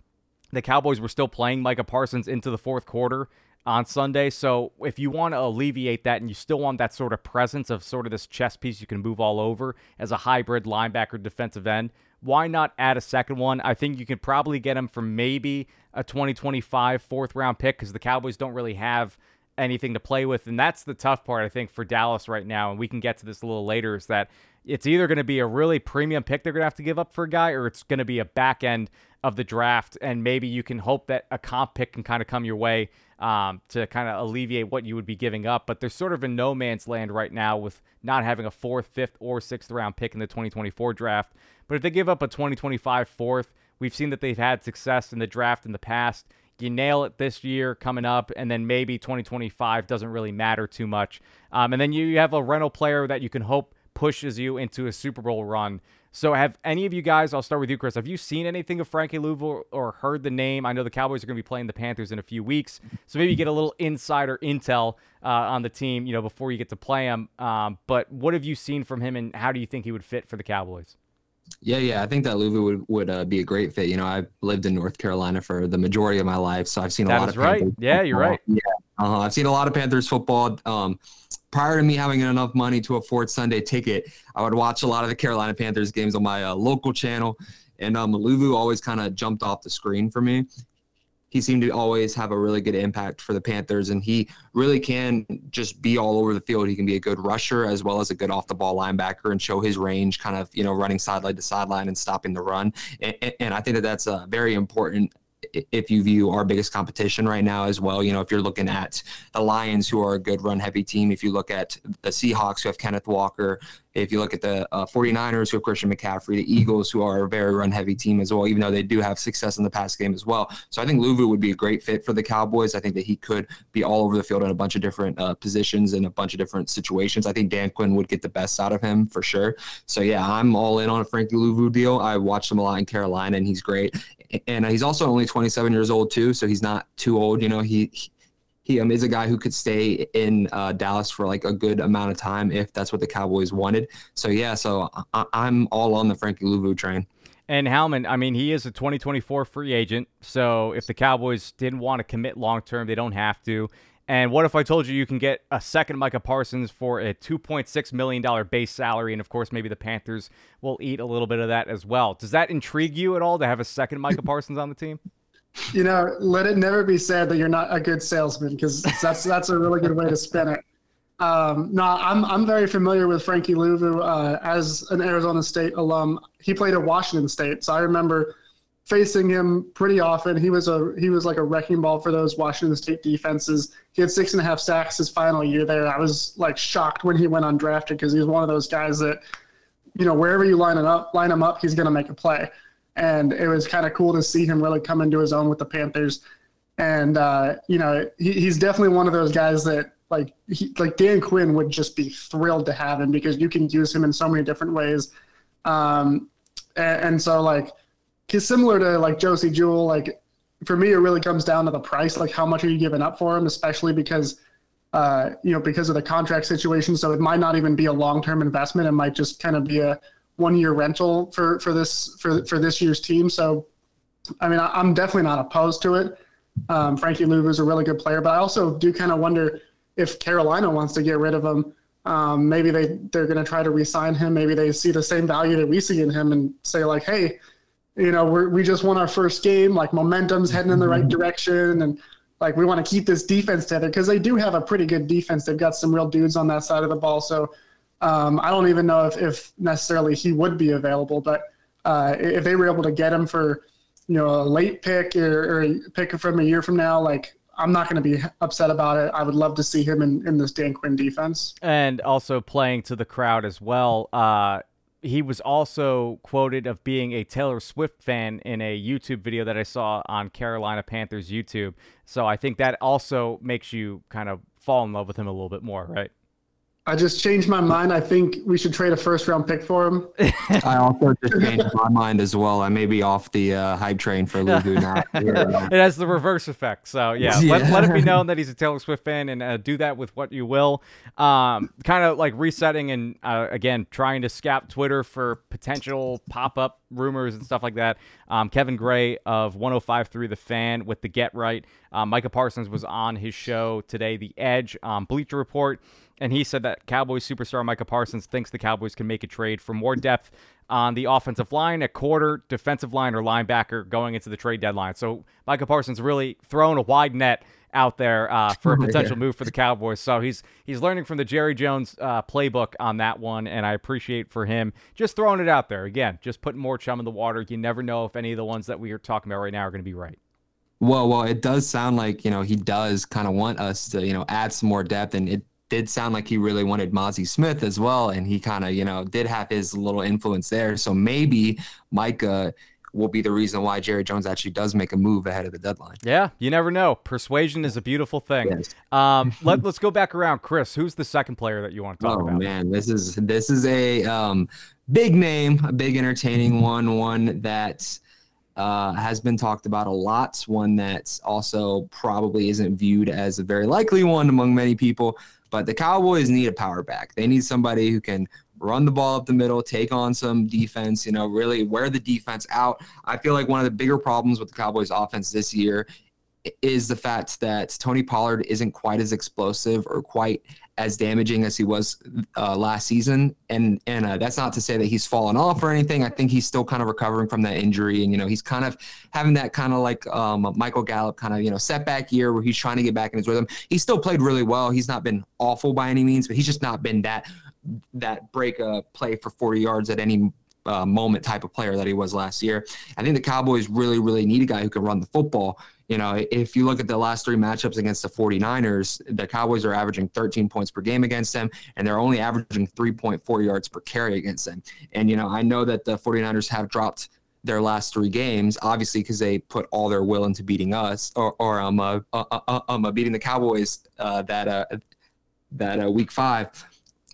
the Cowboys were still playing Micah Parsons into the fourth quarter on Sunday. So if you want to alleviate that and you still want that sort of presence of sort of this chess piece you can move all over as a hybrid linebacker defensive end, why not add a second one? I think you could probably get him for maybe a 2025 fourth round pick because the Cowboys don't really have anything to play with. And that's the tough part, I think, for Dallas right now. And we can get to this a little later is that it's either going to be a really premium pick they're going to have to give up for a guy or it's going to be a back end of the draft. And maybe you can hope that a comp pick can kind of come your way um, to kind of alleviate what you would be giving up. But there's sort of in no man's land right now with not having a fourth, fifth, or sixth round pick in the 2024 draft. But if they give up a 2025 fourth, we've seen that they've had success in the draft in the past. You nail it this year coming up, and then maybe 2025 doesn't really matter too much. Um, and then you have a rental player that you can hope pushes you into a Super Bowl run. So, have any of you guys? I'll start with you, Chris. Have you seen anything of Frankie Luvu or heard the name? I know the Cowboys are going to be playing the Panthers in a few weeks, so maybe you get a little insider intel uh, on the team, you know, before you get to play him. Um, but what have you seen from him, and how do you think he would fit for the Cowboys? Yeah, yeah, I think that Luvu would would uh, be a great fit. You know, I've lived in North Carolina for the majority of my life, so I've seen a that lot of right. Panthers Yeah, you're football. right. Yeah, uh-huh. I've seen a lot of Panthers football. Um, prior to me having enough money to afford Sunday ticket, I would watch a lot of the Carolina Panthers games on my uh, local channel, and um, Luvu always kind of jumped off the screen for me. He seemed to always have a really good impact for the Panthers, and he really can just be all over the field. He can be a good rusher as well as a good off the ball linebacker and show his range, kind of you know running sideline to sideline and stopping the run. And, and I think that that's a very important if you view our biggest competition right now as well. You know, if you're looking at the Lions, who are a good run heavy team, if you look at the Seahawks, who have Kenneth Walker, if you look at the uh, 49ers, who have Christian McCaffrey, the Eagles, who are a very run heavy team as well, even though they do have success in the pass game as well. So I think Luvu would be a great fit for the Cowboys. I think that he could be all over the field in a bunch of different uh, positions in a bunch of different situations. I think Dan Quinn would get the best out of him for sure. So yeah, I'm all in on a Frankie Luvu deal. I watched him a lot in Carolina, and he's great. And he's also only 27 years old too, so he's not too old. You know, he he um, is a guy who could stay in uh, Dallas for like a good amount of time if that's what the Cowboys wanted. So yeah, so I- I'm all on the Frankie Luvu train. And Howman, I mean, he is a 2024 free agent. So if the Cowboys didn't want to commit long term, they don't have to. And what if I told you you can get a second Micah Parsons for a $2.6 million base salary? And of course, maybe the Panthers will eat a little bit of that as well. Does that intrigue you at all to have a second Micah Parsons on the team? You know, let it never be said that you're not a good salesman because that's that's a really good way to spin it. Um, no, I'm I'm very familiar with Frankie Luvu uh, as an Arizona State alum. He played at Washington State, so I remember facing him pretty often. He was a he was like a wrecking ball for those Washington State defenses. He had six and a half sacks his final year there. I was like shocked when he went undrafted because he was one of those guys that, you know, wherever you line him up, line him up, he's going to make a play. And it was kind of cool to see him really come into his own with the Panthers. And uh, you know, he, he's definitely one of those guys that like he, like Dan Quinn would just be thrilled to have him because you can use him in so many different ways. Um, and, and so like Cause similar to like Josey Jewell, like for me, it really comes down to the price. Like, how much are you giving up for him? Especially because, uh, you know, because of the contract situation. So it might not even be a long-term investment. It might just kind of be a one-year rental for for this for for this year's team. So, I mean, I, am definitely not opposed to it. Um, Frankie Luvu is a really good player, but I also do kind of wonder if Carolina wants to get rid of him. Um, maybe they they're going to try to re-sign him. Maybe they see the same value that we see in him and say like, hey you know, we we just won our first game. Like momentum's heading in the right direction, and like we want to keep this defense together because they do have a pretty good defense. They've got some real dudes on that side of the ball. So um, I don't even know if, if necessarily he would be available, but uh, if they were able to get him for you know a late pick or, or pick from a year from now, like I'm not going to be upset about it. I would love to see him in, in this Dan Quinn defense. And also playing to the crowd as well. Uh, he was also quoted of being a Taylor Swift fan in a YouTube video that I saw on Carolina Panthers YouTube. So I think that also makes you kind of fall in love with him a little bit more, right? I just changed my mind. I think we should trade a first round pick for him. I also just changed my mind as well. I may be off the uh, hype train for Luvu now. it has the reverse effect. So yeah, yeah. Let, let, it be known that he's a Taylor Swift fan, and uh, do that with what you will. Um, kind of like resetting and uh, again trying to scout Twitter for potential pop up rumors and stuff like that. Um, Kevin Gray of 105.3 The Fan with the Get Right. Um, Micah Parsons was on his show today, The Edge, um, Bleacher Report and he said that Cowboys superstar Micah Parsons thinks the Cowboys can make a trade for more depth on the offensive line, a quarter, defensive line, or linebacker going into the trade deadline. So Micah Parsons really thrown a wide net out there uh, for a potential move for the Cowboys. So he's he's learning from the Jerry Jones uh, playbook on that one, and I appreciate for him just throwing it out there again, just putting more chum in the water. You never know if any of the ones that we are talking about right now are going to be right. Well, well, it does sound like you know he does kind of want us to you know add some more depth, and it did sound like he really wanted Mazi Smith as well, and he kind of you know did have his little influence there. So maybe Micah will be the reason why Jerry Jones actually does make a move ahead of the deadline. Yeah, you never know. Persuasion is a beautiful thing. Yes. Um, let, let's go back around. Chris, who's the second player that you want to talk oh, about? man, this is this is a um, big name, a big entertaining one, one that uh, has been talked about a lot, one that also probably isn't viewed as a very likely one among many people. But the Cowboys need a power back. They need somebody who can run the ball up the middle, take on some defense, you know, really wear the defense out. I feel like one of the bigger problems with the Cowboys offense this year is the fact that Tony Pollard isn't quite as explosive or quite as damaging as he was uh, last season. And and uh, that's not to say that he's fallen off or anything. I think he's still kind of recovering from that injury, and you know he's kind of having that kind of like um, Michael Gallup kind of you know setback year where he's trying to get back in his rhythm. He still played really well. He's not been awful by any means, but he's just not been that that break a play for 40 yards at any uh, moment type of player that he was last year. I think the Cowboys really, really need a guy who can run the football. You know, if you look at the last three matchups against the 49ers, the Cowboys are averaging 13 points per game against them, and they're only averaging 3.4 yards per carry against them. And, you know, I know that the 49ers have dropped their last three games, obviously because they put all their will into beating us or, or um, uh, uh, uh, um, uh, beating the Cowboys uh, that uh, that uh, week five.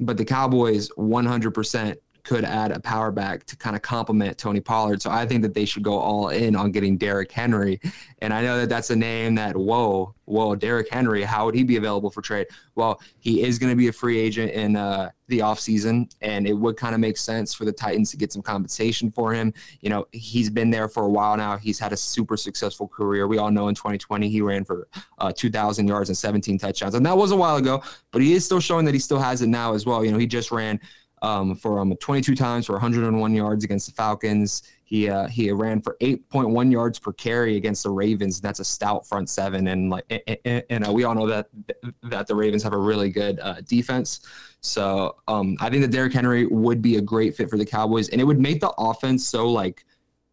But the Cowboys 100% could add a power back to kind of complement Tony Pollard. So I think that they should go all in on getting Derrick Henry. And I know that that's a name that, whoa, whoa, Derrick Henry, how would he be available for trade? Well, he is going to be a free agent in uh, the offseason, and it would kind of make sense for the Titans to get some compensation for him. You know, he's been there for a while now. He's had a super successful career. We all know in 2020 he ran for uh, 2,000 yards and 17 touchdowns. And that was a while ago, but he is still showing that he still has it now as well. You know, he just ran – um, for um, 22 times for 101 yards against the Falcons. He uh, he ran for 8.1 yards per carry against the Ravens. That's a stout front seven, and like and, and uh, we all know that that the Ravens have a really good uh, defense. So um, I think that Derrick Henry would be a great fit for the Cowboys, and it would make the offense so like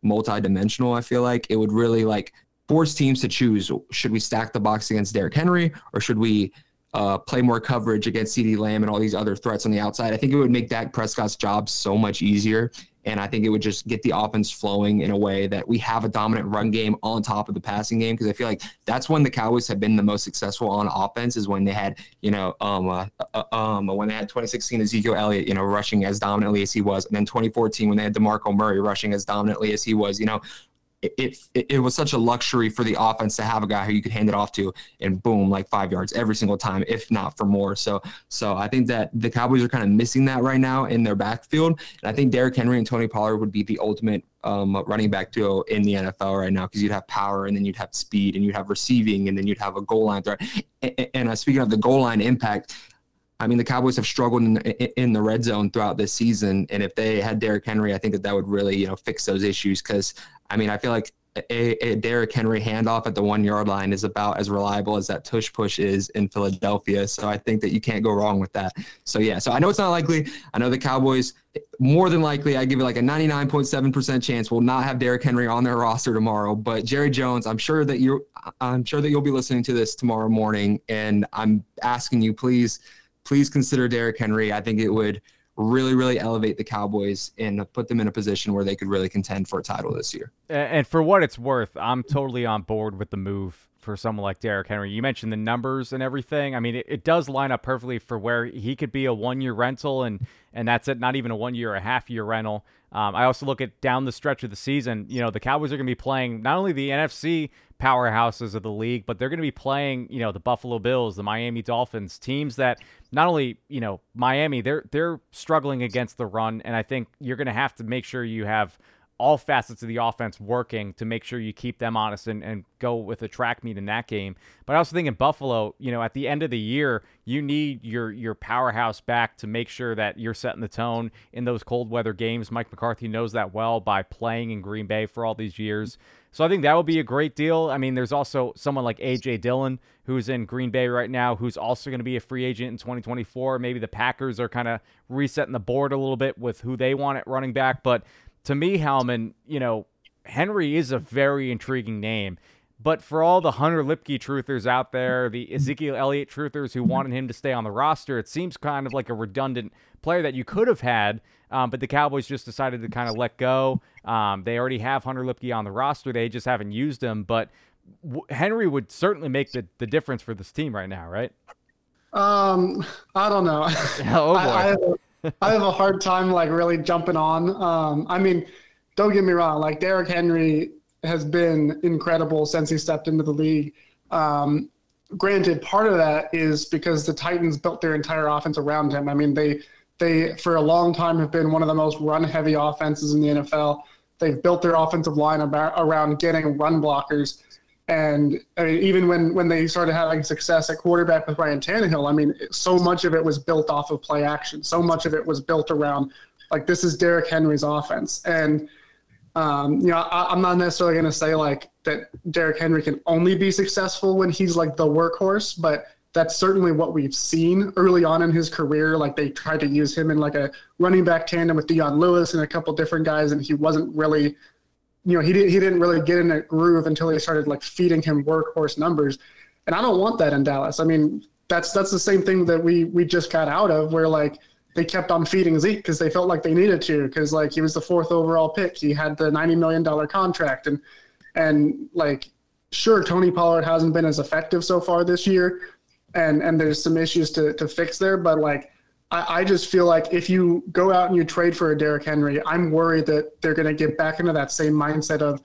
multi-dimensional. I feel like it would really like force teams to choose: should we stack the box against Derrick Henry, or should we uh, play more coverage against CeeDee Lamb and all these other threats on the outside. I think it would make Dak Prescott's job so much easier. And I think it would just get the offense flowing in a way that we have a dominant run game on top of the passing game. Because I feel like that's when the Cowboys have been the most successful on offense is when they had, you know, um, uh, uh, um, when they had 2016 Ezekiel Elliott, you know, rushing as dominantly as he was, and then 2014 when they had DeMarco Murray rushing as dominantly as he was. You know, it, it, it was such a luxury for the offense to have a guy who you could hand it off to and boom like five yards every single time if not for more. So so i think that the cowboys are kind of missing that right now in their backfield. And i think Derrick henry and tony pollard would be the ultimate um, running back duo in the nfl right now because you'd have power and then you'd have speed and you'd have receiving and then you'd have a goal line threat. And, and uh, speaking of the goal line impact I mean, the Cowboys have struggled in, in the red zone throughout this season, and if they had Derrick Henry, I think that that would really, you know, fix those issues. Because I mean, I feel like a, a Derrick Henry handoff at the one yard line is about as reliable as that tush push is in Philadelphia. So I think that you can't go wrong with that. So yeah, so I know it's not likely. I know the Cowboys more than likely, I give it like a 99.7% chance will not have Derrick Henry on their roster tomorrow. But Jerry Jones, I'm sure that you're I'm sure that you'll be listening to this tomorrow morning. And I'm asking you, please, please consider Derrick Henry. I think it would really, really elevate the Cowboys and put them in a position where they could really contend for a title this year. And for what it's worth, I'm totally on board with the move for someone like Derrick Henry. You mentioned the numbers and everything. I mean, it, it does line up perfectly for where he could be a one year rental, and and that's it. Not even a one year, a half year rental. Um, I also look at down the stretch of the season. You know, the Cowboys are going to be playing not only the NFC powerhouses of the league, but they're going to be playing, you know, the Buffalo Bills, the Miami Dolphins, teams that not only, you know, Miami, they're they're struggling against the run, and I think you're going to have to make sure you have all facets of the offense working to make sure you keep them honest and, and go with a track meet in that game. But I also think in Buffalo, you know, at the end of the year, you need your your powerhouse back to make sure that you're setting the tone in those cold weather games. Mike McCarthy knows that well by playing in Green Bay for all these years. So I think that would be a great deal. I mean, there's also someone like AJ Dillon who's in Green Bay right now, who's also going to be a free agent in 2024. Maybe the Packers are kind of resetting the board a little bit with who they want at running back, but to me, Howman, you know, Henry is a very intriguing name. But for all the Hunter Luepke truthers out there, the Ezekiel Elliott truthers who wanted him to stay on the roster, it seems kind of like a redundant player that you could have had, um, but the Cowboys just decided to kind of let go. Um, they already have Hunter Luepke on the roster; they just haven't used him. But w- Henry would certainly make the, the difference for this team right now, right? Um, I don't know. oh boy. I, I, have a, I, have a hard time like really jumping on. Um, I mean, don't get me wrong. Like Derrick Henry has been incredible since he stepped into the league. Um, granted, part of that is because the Titans built their entire offense around him. I mean, they they for a long time have been one of the most run-heavy offenses in the NFL. They've built their offensive line about, around getting run blockers. And I mean, even when, when they started having success at quarterback with Ryan Tannehill, I mean, so much of it was built off of play action. So much of it was built around like this is Derrick Henry's offense. And um, you know, I, am not necessarily going to say like that Derrick Henry can only be successful when he's like the workhorse, but that's certainly what we've seen early on in his career. Like they tried to use him in like a running back tandem with Dion Lewis and a couple different guys, and he wasn't really, you know, he didn't he didn't really get in a groove until they started like feeding him workhorse numbers. And I don't want that in Dallas. I mean, that's that's the same thing that we we just got out of, where like they kept on feeding Zeke because they felt like they needed to because like he was the fourth overall pick. He had the ninety million dollar contract and and like sure Tony Pollard hasn't been as effective so far this year and and there's some issues to to fix there, but like I, I just feel like if you go out and you trade for a Derrick Henry, I'm worried that they're gonna get back into that same mindset of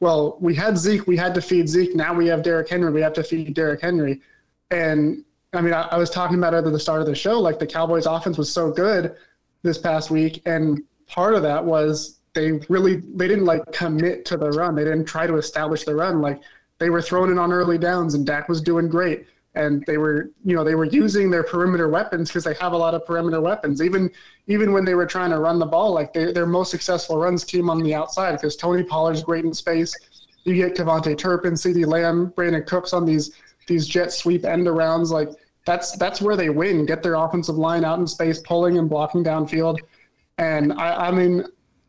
well, we had Zeke, we had to feed Zeke. Now we have Derrick Henry, we have to feed Derrick Henry. And I mean, I, I, was talking about it at the start of the show. Like the Cowboys' offense was so good this past week, and part of that was they really they didn't like commit to the run. They didn't try to establish the run. Like they were throwing it on early downs, and Dak was doing great. And they were, you know, they were using their perimeter weapons because they have a lot of perimeter weapons. Even even when they were trying to run the ball, like they, their most successful runs came on the outside because Tony Pollard's great in space. You get KaVontae Turpin, CeeDee Lamb, Brandin Cooks on these these jet sweep end arounds. Like that's that's where they win. Get their offensive line out in space, pulling and blocking downfield. And I, I mean,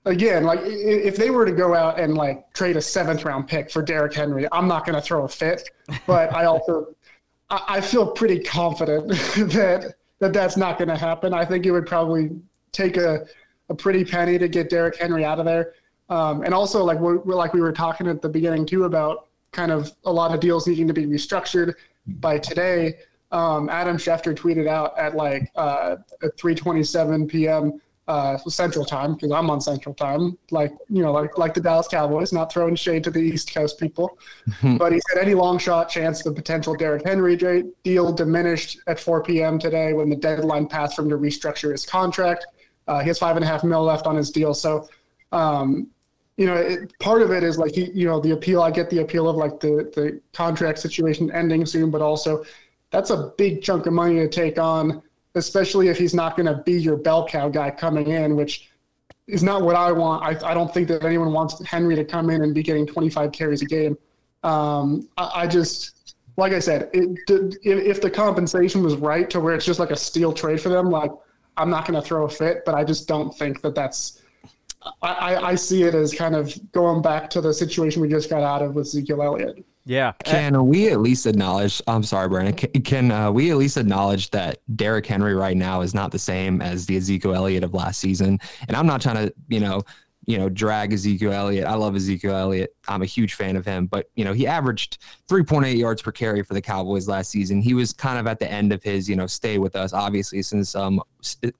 again, like if they were to go out and like trade a seventh round pick for Derrick Henry, I'm not going to throw a fit. But I also I, feel pretty confident that that that's not going to happen. I think it would probably take a a pretty penny to get Derrick Henry out of there. Um, and also, like we're, like we were talking at the beginning too about kind of a lot of deals needing to be restructured by today um, Adam Schefter tweeted out at like uh, at 3:27 p.m. Uh, Central Time because I'm on Central Time, like you know, like like the Dallas Cowboys, not throwing shade to the East Coast people. but he said any long shot chance the potential Derrick Henry deal diminished at 4 p.m. today when the deadline passed for him to restructure his contract. Uh, he has five and a half mil left on his deal, so. Um, you know, it, part of it is like he, you know, the appeal. I get the appeal of like the the contract situation ending soon, but also that's a big chunk of money to take on, especially if he's not going to be your bell cow guy coming in, which is not what I want. I, I don't think that anyone wants Henry to come in and be getting 25 carries a game. Um, I, I, just, like I said, it, if, the compensation was right to where it's just like a steal trade for them, like I'm not going to throw a fit, but I just don't think that that's. I, I see it as kind of going back to the situation we just got out of with Ezekiel Elliott. Yeah. Can we at least acknowledge? I'm sorry, Brandon. Can, can uh, we at least acknowledge that Derrick Henry right now is not the same as the Ezekiel Elliott of last season? And I'm not trying to, you know, you know, drag Ezekiel Elliott. I love Ezekiel Elliott. I'm a huge fan of him, but you know, he averaged 3.8 yards per carry for the Cowboys last season. He was kind of at the end of his, you know, stay with us, obviously, since um,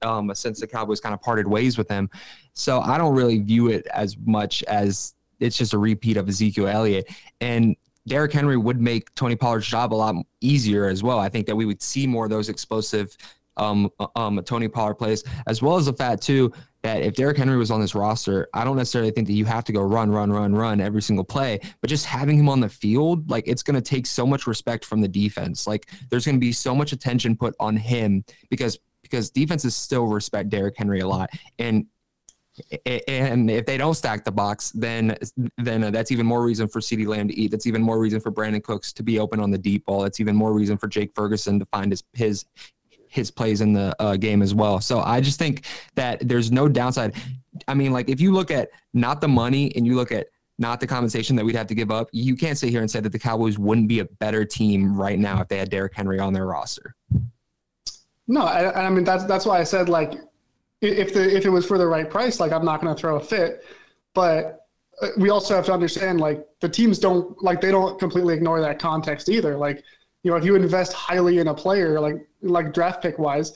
um since the Cowboys kind of parted ways with him. So I don't really view it as much as it's just a repeat of Ezekiel Elliott. And Derrick Henry would make Tony Pollard's job a lot easier as well. I think that we would see more of those explosive um, uh, um, Tony Pollard plays, as well as the fact too that if Derrick Henry was on this roster, I don't necessarily think that you have to go run, run, run, run every single play, but just having him on the field, like it's going to take so much respect from the defense. Like there's going to be so much attention put on him because because defenses still respect Derrick Henry a lot, and and if they don't stack the box, then then uh, that's even more reason for CeeDee Lamb to eat. That's even more reason for Brandin Cooks to be open on the deep ball. That's even more reason for Jake Ferguson to find his his his plays in the uh, game as well. So I just think that there's no downside. I mean, like if you look at not the money and you look at not the compensation that we'd have to give up, you can't sit here and say that the Cowboys wouldn't be a better team right now if they had Derrick Henry on their roster. No, I, I mean that's that's why I said like if the if it was for the right price, like I'm not going to throw a fit, but uh, we also have to understand like the teams don't like they don't completely ignore that context either. Like you know if you invest highly in a player like like draft pick wise,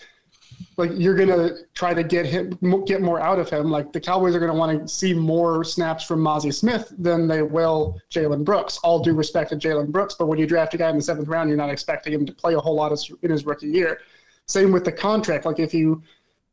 like you're gonna try to get him get more out of him. Like the Cowboys are gonna want to see more snaps from Mazi Smith than they will Jalen Brooks. All due respect to Jalen Brooks, but when you draft a guy in the seventh round, you're not expecting him to play a whole lot of, in his rookie year. Same with the contract. Like if you,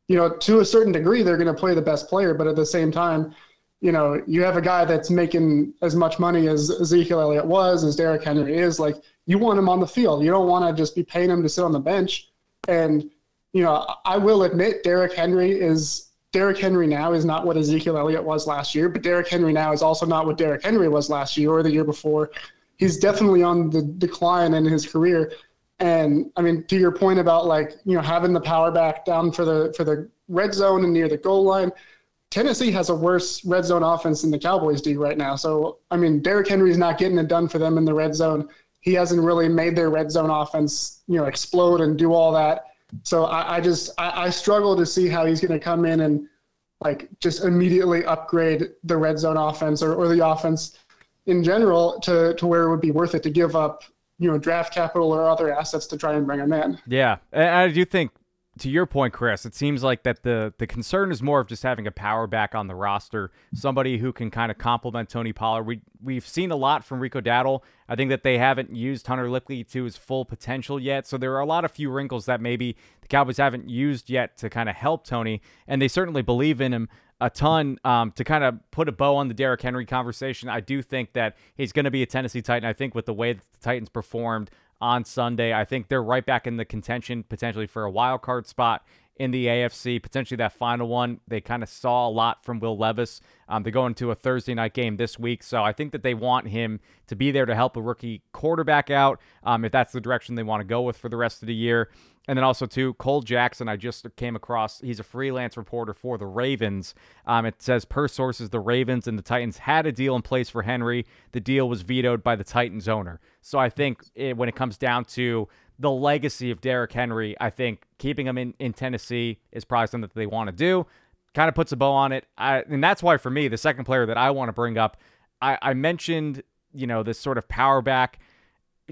you know, to a certain degree, they're gonna play the best player, but at the same time, you know, you have a guy that's making as much money as Ezekiel Elliott was, as Derrick Henry is. Like you want him on the field. You don't want to just be paying him to sit on the bench and you know, I will admit Derrick Henry is Derrick Henry now is not what Ezekiel Elliott was last year, but Derrick Henry now is also not what Derrick Henry was last year or the year before. He's definitely on the decline in his career. And I mean, to your point about like, you know, having the power back down for the for the red zone and near the goal line, Tennessee has a worse red zone offense than the Cowboys do right now. So I mean, Derrick Henry's not getting it done for them in the red zone. He hasn't really made their red zone offense, you know, explode and do all that so I, I just I, I, struggle to see how he's going to come in and like just immediately upgrade the red zone offense or, or the offense in general to to where it would be worth it to give up you know draft capital or other assets to try and bring him in. Yeah, and I do think to your point, Chris, it seems like that the the concern is more of just having a power back on the roster, somebody who can kind of complement Tony Pollard. We we've seen a lot from Rico Dowdle. I think that they haven't used Hunter Luepke to his full potential yet, so there are a lot of few wrinkles that maybe the Cowboys haven't used yet to kind of help Tony, and they certainly believe in him a ton um, to kind of put a bow on the Derrick Henry conversation. I do think that he's going to be a Tennessee Titan. I think with the way the Titans performed on Sunday. I think they're right back in the contention potentially for a wild card spot in the AFC, potentially that final one. They kind of saw a lot from Will Levis. Um, they go into a Thursday night game this week, so I think that they want him to be there to help a rookie quarterback out um, if that's the direction they want to go with for the rest of the year. And then also too, Cole Jackson. I just came across. He's a freelance reporter for the Ravens. Um, it says per sources, the Ravens and the Titans had a deal in place for Henry. The deal was vetoed by the Titans owner. So I think it, when it comes down to the legacy of Derrick Henry, I think keeping him in, in Tennessee is probably something that they want to do. Kind of puts a bow on it. I, and that's why, for me, the second player that I want to bring up, I, I mentioned, you know, this sort of power back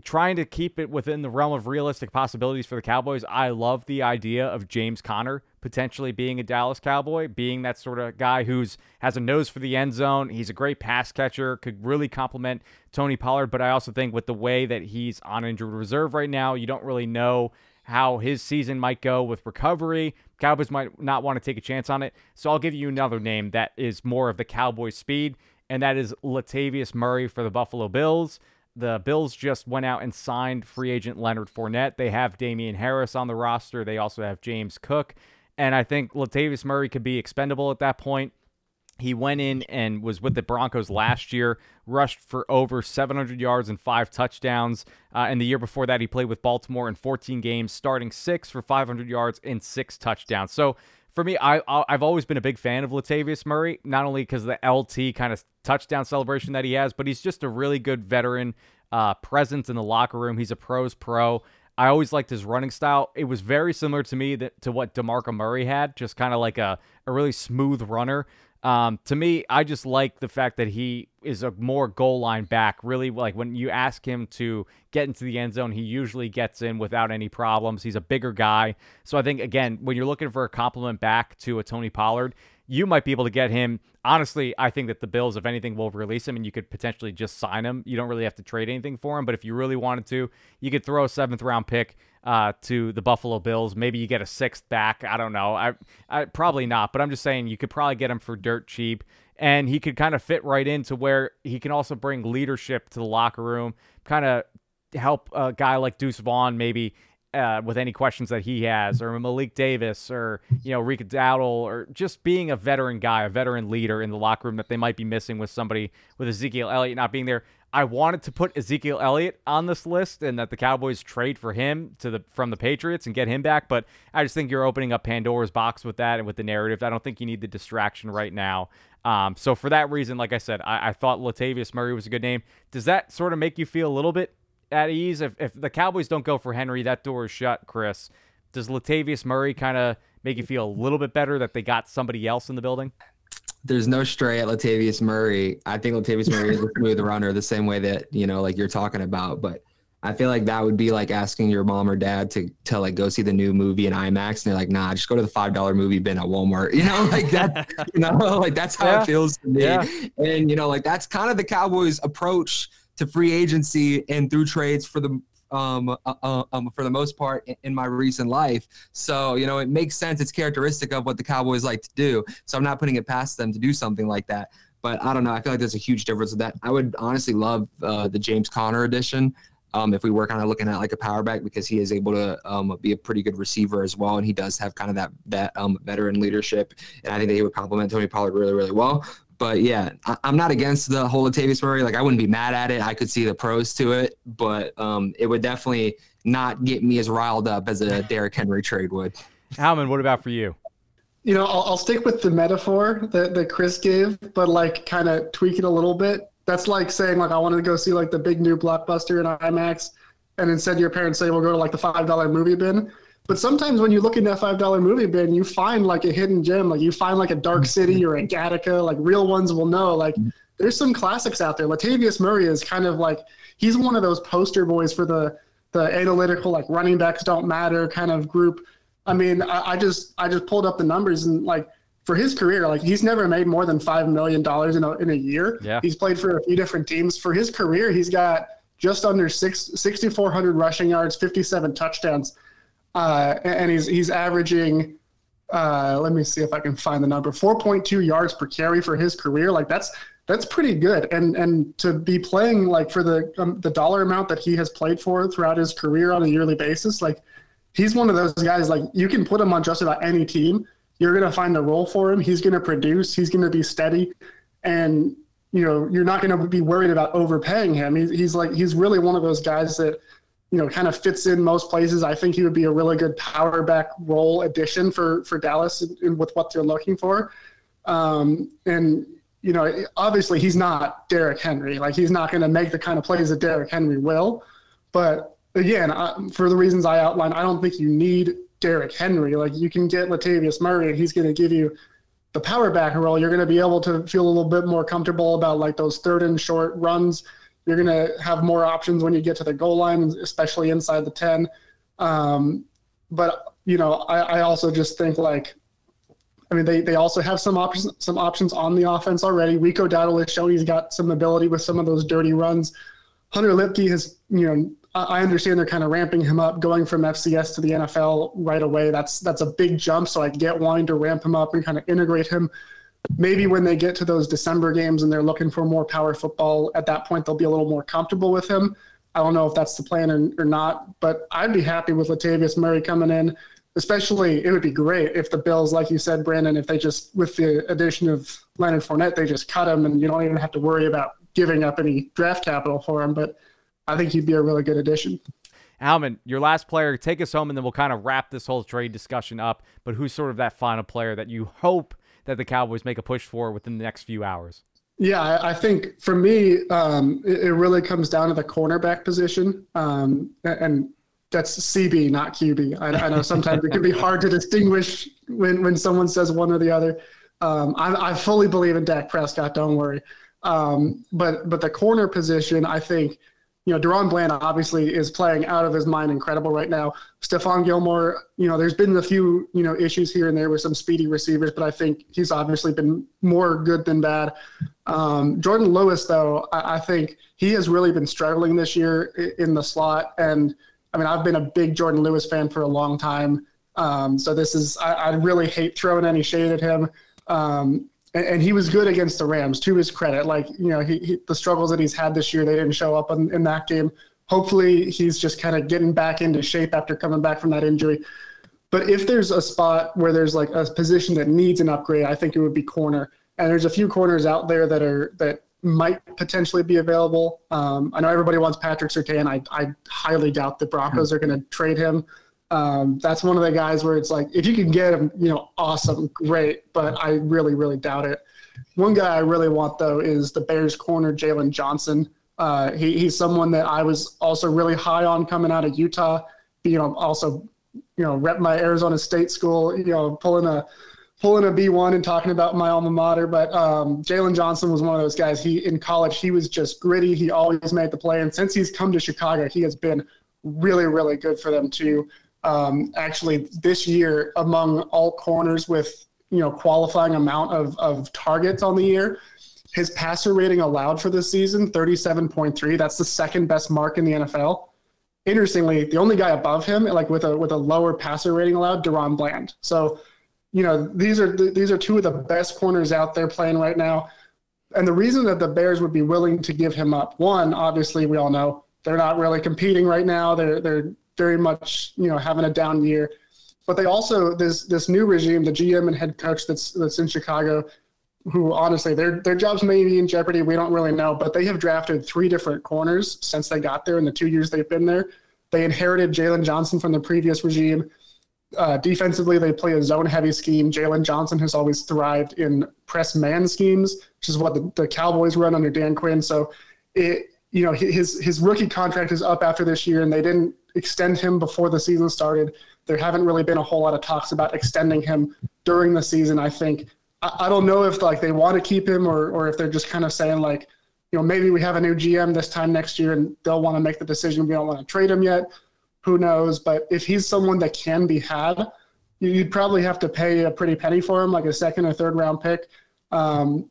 trying to keep it within the realm of realistic possibilities for the Cowboys. I love the idea of James Conner potentially being a Dallas Cowboy, being that sort of guy who's has a nose for the end zone. He's a great pass catcher, could really complement Tony Pollard, but I also think with the way that he's on injured reserve right now, you don't really know how his season might go with recovery. Cowboys might not want to take a chance on it. So I'll give you another name that is more of the Cowboys speed, and that is Latavius Murray for the Buffalo Bills. The Bills just went out and signed free agent Leonard Fournette. They have Damien Harris on the roster. They also have James Cook. And I think Latavius Murray could be expendable at that point. He went in and was with the Broncos last year, rushed for over 700 yards and five touchdowns. Uh, and the year before that, he played with Baltimore in 14 games, starting six for 500 yards and six touchdowns. So for me, I I've always been a big fan of Latavius Murray, not only because the LT kind of touchdown celebration that he has, but he's just a really good veteran uh, presence in the locker room. He's a pros pro. I always liked his running style. It was very similar to me that, to what DeMarco Murray had, just kind of like a, a really smooth runner. Um, to me, I just like the fact that he is a more goal line back. Really, like when you ask him to get into the end zone, he usually gets in without any problems. He's a bigger guy. So I think, again, when you're looking for a compliment back to a Tony Pollard, you might be able to get him. Honestly, I think that the Bills, if anything, will release him and you could potentially just sign him. You don't really have to trade anything for him, but if you really wanted to, you could throw a seventh round pick uh, to the Buffalo Bills. Maybe you get a sixth back. I don't know. I, I probably not, but I'm just saying you could probably get him for dirt cheap, and he could kind of fit right into where he can also bring leadership to the locker room, kind of help a guy like Deuce Vaughn maybe uh, with any questions that he has, or Malik Davis, or you know Rico Dowdle, or just being a veteran guy, a veteran leader in the locker room that they might be missing with somebody with Ezekiel Elliott not being there. I wanted to put Ezekiel Elliott on this list and that the Cowboys trade for him to the from the Patriots and get him back, but I just think you're opening up Pandora's box with that and with the narrative. I don't think you need the distraction right now. Um, so for that reason, like I said, I, I thought Latavius Murray was a good name. Does that sort of make you feel a little bit at ease? If, if the Cowboys don't go for Henry, that door is shut, Chris. Does Latavius Murray kind of make you feel a little bit better that they got somebody else in the building? there's no stray at Latavius Murray. I think Latavius Murray is a smooth runner the same way that, you know, like you're talking about. But I feel like that would be like asking your mom or dad to to like go see the new movie in IMAX and they're like, nah, just go to the five dollar movie bin at Walmart. You know, like that, you know, like that's how yeah. it feels to me. Yeah. And you know, like that's kind of the Cowboys approach to free agency and through trades for the um, uh, uh, um, for the most part in, in, my recent life. So, you know, it makes sense. It's characteristic of what the Cowboys like to do. So I'm not putting it past them to do something like that. But I don't know. I feel like there's a huge difference with that. I would honestly love uh, the James Conner edition. Um, if we were kind of looking at like a power back because he is able to um, be a pretty good receiver as well, and he does have kind of that that um, veteran leadership, and I think that he would complement Tony Pollard really really well. But yeah, I, am not against the whole Latavius Murray. Like I wouldn't be mad at it. I could see the pros to it, but um, it would definitely not get me as riled up as a Derrick Henry trade would. Howman, what about for you? You know, I'll, I'll stick with the metaphor that, that Chris gave, but like kind of tweak it a little bit. That's like saying like I wanted to go see like the big new blockbuster in IMAX, and instead your parents say we'll go to like the five dollar movie bin. But sometimes when you look in that five dollar movie bin, you find like a hidden gem. Like you find like a Dark City or a Gattaca. Like real ones will know. Like mm-hmm. there's some classics out there. Latavius Murray is kind of like he's one of those poster boys for the the analytical like running backs don't matter kind of group. I mean, I, I just I just pulled up the numbers and like for his career, like he's never made more than five million dollars in a in a year. Yeah. He's played for a few different teams. For his career, he's got just under six, 6,400 rushing yards, 57 touchdowns uh, and he's he's averaging. Uh, let me see if I can find the number. 4.2 yards per carry for his career. Like that's that's pretty good. And and to be playing like for the um, the dollar amount that he has played for throughout his career on a yearly basis, like he's one of those guys. Like you can put him on just about any team. You're gonna find a role for him. He's gonna produce. He's gonna be steady, and you know you're not gonna be worried about overpaying him. He's, he's like he's really one of those guys that you know, kind of fits in most places. I think he would be a really good power back role addition for for Dallas with what they're looking for. Um, and you know, obviously he's not Derrick Henry. Like he's not going to make the kind of plays that Derrick Henry will. But again, I, for the reasons I outlined, I don't think you need Derrick Henry. Like you can get Latavius Murray, and he's going to give you the power back role. You're going to be able to feel a little bit more comfortable about like those third and short runs you're going to have more options when you get to the goal line, especially inside the 10. Um, but, you know, I, I also just think like, I mean, they, they also have some options some options on the offense already. Rico Dowdle has shown he's got some ability with some of those dirty runs. Hunter Luepke has, you know, I understand they're kind of ramping him up, going from FCS to the NFL right away. That's that's a big jump. So I get wanting to ramp him up and kind of integrate him maybe when they get to those December games and they're looking for more power football, at that point they'll be a little more comfortable with him. I don't know if that's the plan or, or not, but I'd be happy with Latavius Murray coming in. Especially, it would be great if the Bills, like you said, Brandon, if they just, with the addition of Leonard Fournette, they just cut him and you don't even have to worry about giving up any draft capital for him. But I think he'd be a really good addition. Howman, your last player, take us home, and then we'll kind of wrap this whole trade discussion up. But who's sort of that final player that you hope that the Cowboys make a push for within the next few hours? Yeah, I think for me, um, it, it, really comes down to the cornerback position, um, and that's CB, not QB. I, I know sometimes it can be hard to distinguish when when someone says one or the other. Um, I, I, fully believe in Dak Prescott. Don't worry. Um, but but the corner position, I think you know, DaRon Bland obviously is playing out of his mind incredible right now. Stephon Gilmore, you know, there's been a few, you know, issues here and there with some speedy receivers, but I think he's obviously been more good than bad. Um, Jourdan Lewis, though, I, I, think he has really been struggling this year in the slot. And I mean, I've been a big Jourdan Lewis fan for a long time. Um, so this is, I, I, really hate throwing any shade at him. Um, and, and, he was good against the Rams to his credit. Like you know, he, he, the struggles that he's had this year, they didn't show up in, in that game. Hopefully, he's just kind of getting back into shape after coming back from that injury. But if there's a spot where there's like a position that needs an upgrade, I think it would be corner. And there's a few corners out there that are that might potentially be available. Um, I know everybody wants Patrick Surtain. I, I highly doubt the Broncos are going to trade him. Um, that's one of the guys where it's like, if you can get him, you know, awesome, great. But I really, really doubt it. One guy I really want though is the Bears corner Jaylon Johnson. Uh, he, he's someone that I was also really high on coming out of Utah. You know, also, you know, rep my Arizona State school. You know, pulling a pulling a B1 and talking about my alma mater. But um, Jaylon Johnson was one of those guys. He in college, he was just gritty. He always made the play, and since he's come to Chicago, he has been really, really good for them too. Um, actually, this year among all corners with you know qualifying amount of of targets on the year, his passer rating allowed for this season 37.3. That's the second best mark in the NFL. Interestingly, the only guy above him, like with a with a lower passer rating allowed, DaRon Bland. So you know, these are these are two of the best corners out there playing right now. And the reason that the Bears would be willing to give him up, one, obviously we all know they're not really competing right now. They're they're very much, you know, having a down year. But they also this this new regime, the GM and head coach that's that's in Chicago, who honestly their their jobs may be in jeopardy. We don't really know, but they have drafted three different corners since they got there in the two years they've been there. They inherited Jaylon Johnson from the previous regime. Uh, defensively, they play a zone heavy scheme. Jaylon Johnson has always thrived in press man schemes, which is what the, the Cowboys run under Dan Quinn. So, it you know his his rookie contract is up after this year, and they didn't extend him before the season started. There haven't really been a whole lot of talks about extending him during the season. I think I, I don't know if like they want to keep him or or if they're just kind of saying like, you know, maybe we have a new GM this time next year, and they'll want to make the decision. We don't want to trade him yet who knows? But if he's someone that can be had, you'd probably have to pay a pretty penny for him, like a second or third round pick. Um,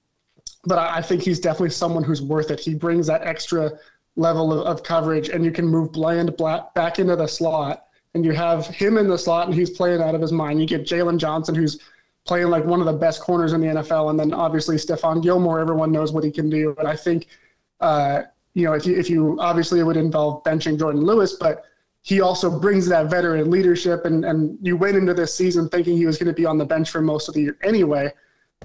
but I think he's definitely someone who's worth it. He brings that extra level of, of coverage, and you can move Bland back into the slot, and you have him in the slot, and he's playing out of his mind. You get Jaylon Johnson, who's playing like one of the best corners in the NFL, and then obviously Stephon Gilmore. Everyone knows what he can do, but I think, uh, you know, if you if you obviously it would involve benching Jourdan Lewis, but he also brings that veteran leadership, and, and you went into this season thinking he was going to be on the bench for most of the year anyway.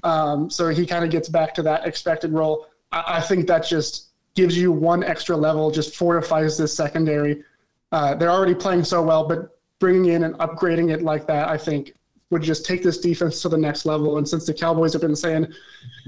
Um, so he kind of gets back to that expected role. I, I, think that just gives you one extra level, just fortifies this secondary. Uh, they're already playing so well, but bringing in and upgrading it like that, I think, would just take this defense to the next level. And since the Cowboys have been saying,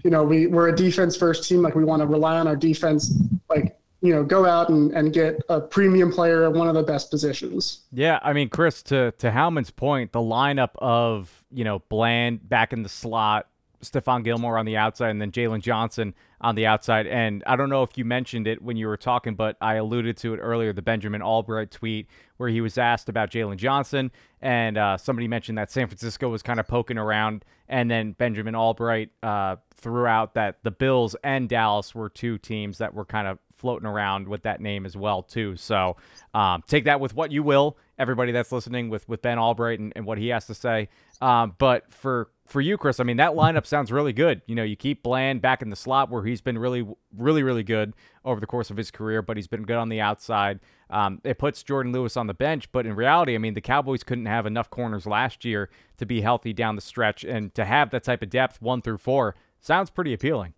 you know, we, we're a defense first team, like we want to rely on our defense, like you know, go out and, and get a premium player at one of the best positions. Yeah, I mean, Chris, to to Howman's point, the lineup of you know Bland back in the slot, Stephon Gilmore on the outside, and then Jaylon Johnson on the outside. And I don't know if you mentioned it when you were talking, but I alluded to it earlier. The Benjamin Allbright tweet where he was asked about Jaylon Johnson, and uh, somebody mentioned that San Francisco was kind of poking around, and then Benjamin Allbright uh, threw out that the Bills and Dallas were two teams that were kind of floating around with that name as well too. So um, take that with what you will, everybody that's listening with with Ben Allbright and, and what he has to say. Um, but for for you, Chris, I mean that lineup sounds really good. You know, you keep Bland back in the slot where he's been really, really, really good over the course of his career, but he's been good on the outside. Um, it puts Jourdan Lewis on the bench, but in reality, I mean the Cowboys couldn't have enough corners last year to be healthy down the stretch, and to have that type of depth one through four sounds pretty appealing.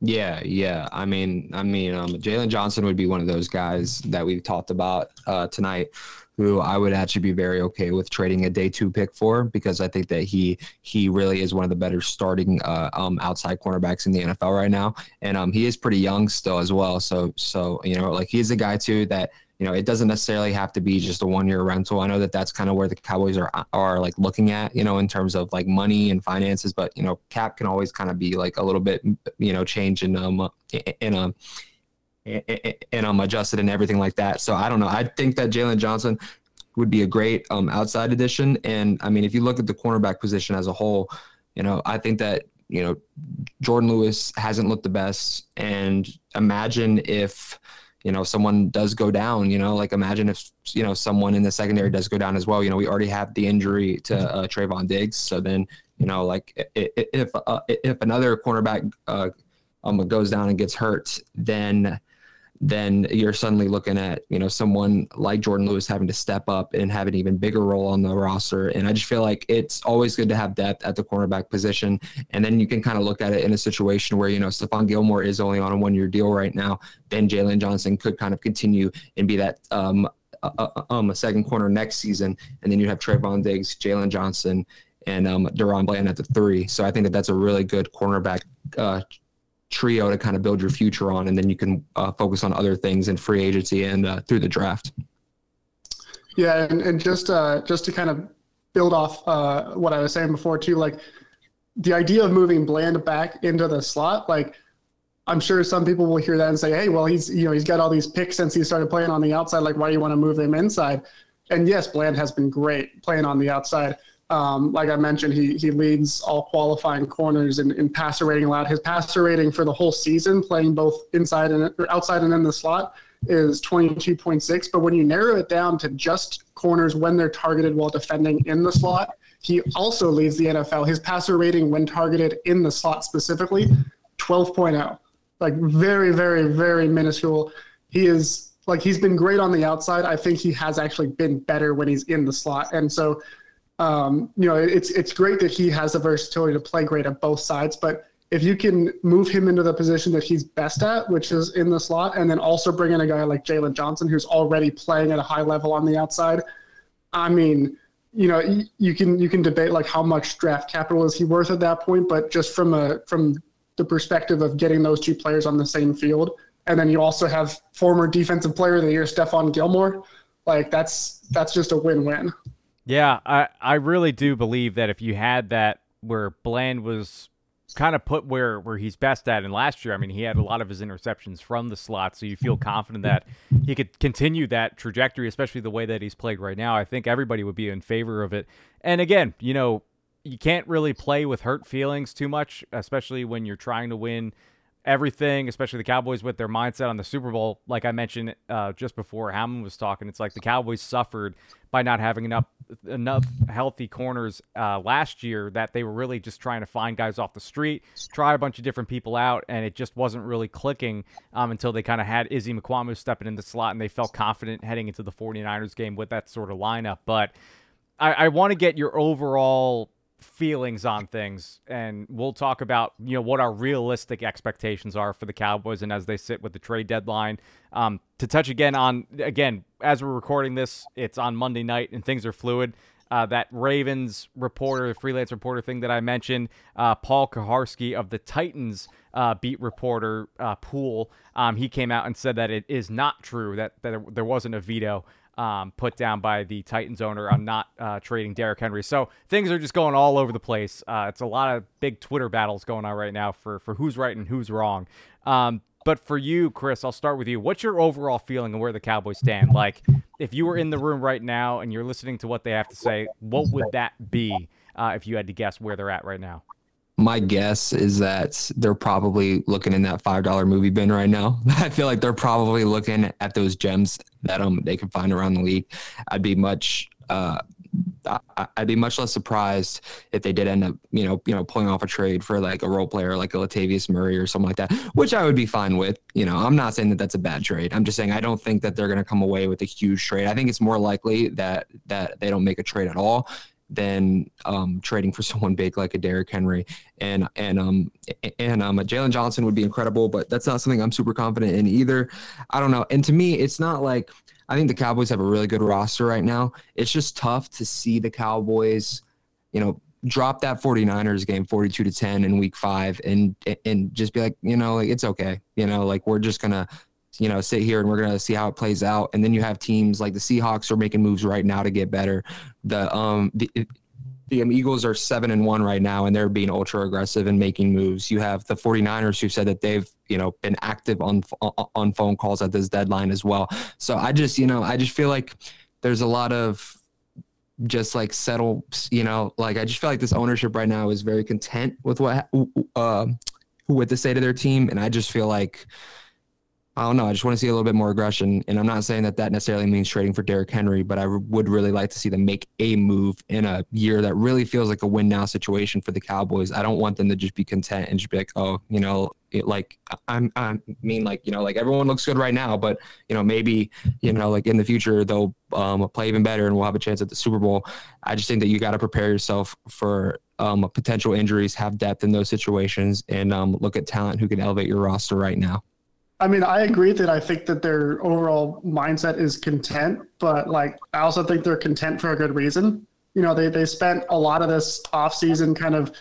Yeah, yeah. I mean, I mean, um, Jaylon Johnson would be one of those guys that we've talked about uh, tonight, who I would actually be very okay with trading a day two pick for because I think that he he really is one of the better starting uh, um, outside cornerbacks in the NFL right now, and um, he is pretty young still as well. So so you know, like he's a guy too that you know, it doesn't necessarily have to be just a one year rental. I know that that's kind of where the Cowboys are are like looking at, you know, in terms of like money and finances. But you know, cap can always kind of be like a little bit, you know, change in um in a and I'm adjusted and everything like that. So I don't know. I think that Jaylon Johnson would be a great um, outside addition. And I mean, if you look at the cornerback position as a whole, you know, I think that you know Jourdan Lewis hasn't looked the best. And imagine if you know someone does go down you know like imagine if you know someone in the secondary does go down as well you know we already have the injury to uh, Trevon Diggs so then you know like if uh, if another cornerback uh, um, goes down and gets hurt then then you're suddenly looking at you know someone like Jourdan Lewis having to step up and have an even bigger role on the roster. And I just feel like it's always good to have depth at the cornerback position. And then you can kind of look at it in a situation where you know Stephon Gilmore is only on a one-year deal right now. Then Jaylon Johnson could kind of continue and be that um, a, um, a second corner next season, and then you have Trevon Diggs, Jaylon Johnson, and um, DaRon Bland at the three. So I think that that's a really good cornerback uh, trio to kind of build your future on, and then you can uh, focus on other things in free agency and uh, through the draft. Yeah, and, and just uh, just to kind of build off uh, what I was saying before too, like the idea of moving Bland back into the slot, like I'm sure some people will hear that and say, "Hey, well, he's you know he's got all these picks since he started playing on the outside. Like, why do you want to move him inside?" And yes, Bland has been great playing on the outside. Um, like I mentioned, he he leads all qualifying corners in, in passer rating allowed. His passer rating for the whole season, playing both inside and outside and in the slot, is 22.6. But when you narrow it down to just corners when they're targeted while defending in the slot, he also leads the NFL. His passer rating when targeted in the slot specifically, 12.0 like very, very, very minuscule. He is like he's been great on the outside. I think he has actually been better when he's in the slot, and so um, you know it's it's great that he has the versatility to play great at both sides. But if you can move him into the position that he's best at, which is in the slot, and then also bring in a guy like Jaylon Johnson who's already playing at a high level on the outside, I mean, you know, you can you can debate like how much draft capital is he worth at that point, but just from a from the perspective of getting those two players on the same field. And then you also have former defensive player of the year, Stephon Gilmore. Like that's that's just a win-win. Yeah, I, I really do believe that if you had that where Bland was kind of put where where he's best at. And last year, I mean, he had a lot of his interceptions from the slot, so you feel confident that he could continue that trajectory, especially the way that he's played right now. I think everybody would be in favor of it. And again, you know, you can't really play with hurt feelings too much, especially when you're trying to win everything, especially the Cowboys with their mindset on the Super Bowl. Like I mentioned uh, just before Howman was talking, it's like the Cowboys suffered by not having enough enough healthy corners uh, last year that they were really just trying to find guys off the street, try a bunch of different people out, and it just wasn't really clicking um, until they kind of had Izzy Mukuamu stepping in the slot and they felt confident heading into the 49ers game with that sort of lineup. But I, I want to get your overall feelings on things and we'll talk about you know what our realistic expectations are for the cowboys and as they sit with the trade deadline. Um, to touch again on again as we're recording this it's on monday night and things are fluid. Uh, that ravens reporter freelance reporter thing that i mentioned uh, paul kuharsky of the titans uh, beat reporter uh, pool um, he came out and said that it is not true that, that there wasn't a veto um, put down by the Titans owner on not uh, trading Derrick Henry. So things are just going all over the place. Uh, it's a lot of big Twitter battles going on right now for for who's right and who's wrong. Um, but for you, Chris, I'll start with you. What's your overall feeling of where the Cowboys stand? Like, if you were in the room right now and you're listening to what they have to say, what would that be uh, if you had to guess where they're at right now? My guess is that they're probably looking in that five dollar movie bin right now. I feel like they're probably looking at those gems that um they can find around the league. I'd be much uh I'd be much less surprised if they did end up, you know, you know, pulling off a trade for like a role player like a Latavius Murray or something like that, which I would be fine with. You know, I'm not saying that that's a bad trade. I'm just saying I don't think that they're going to come away with a huge trade. I think it's more likely that that they don't make a trade at all than um, trading for someone big like a Derrick Henry and and um and um Jaylon Johnson would be incredible, but that's not something I'm super confident in either. I don't know. And to me, it's not like I think the Cowboys have a really good roster right now. It's just tough to see the Cowboys, you know, drop that 49ers game 42 to 10 in week 5 and and just be like, you know, like it's okay. You know, like we're just going to you know, sit here and we're gonna see how it plays out. And then you have teams like the Seahawks are making moves right now to get better. The um the the um, Eagles are seven and one right now, and they're being ultra aggressive and making moves. You have the 49ers who said that they've, you know, been active on on phone calls at this deadline as well. So I just, you know, I just feel like there's a lot of just like settle, you know, like I just feel like this ownership right now is very content with what uh, with the state of their team, and I just feel like I don't know. I just want to see a little bit more aggression. And I'm not saying that that necessarily means trading for Derrick Henry, but I would really like to see them make a move in a year that really feels like a win now situation for the Cowboys. I don't want them to just be content and just be like, oh, you know, it, like I'm, I mean, like you know, like everyone looks good right now, but you know, maybe you know, like in the future they'll um, play even better and we'll have a chance at the Super Bowl. I just think that you got to prepare yourself for um, potential injuries, have depth in those situations, and um, look at talent who can elevate your roster right now. I mean, I agree that I think that their overall mindset is content, but like I also think they're content for a good reason. You know, they they spent a lot of this offseason kind of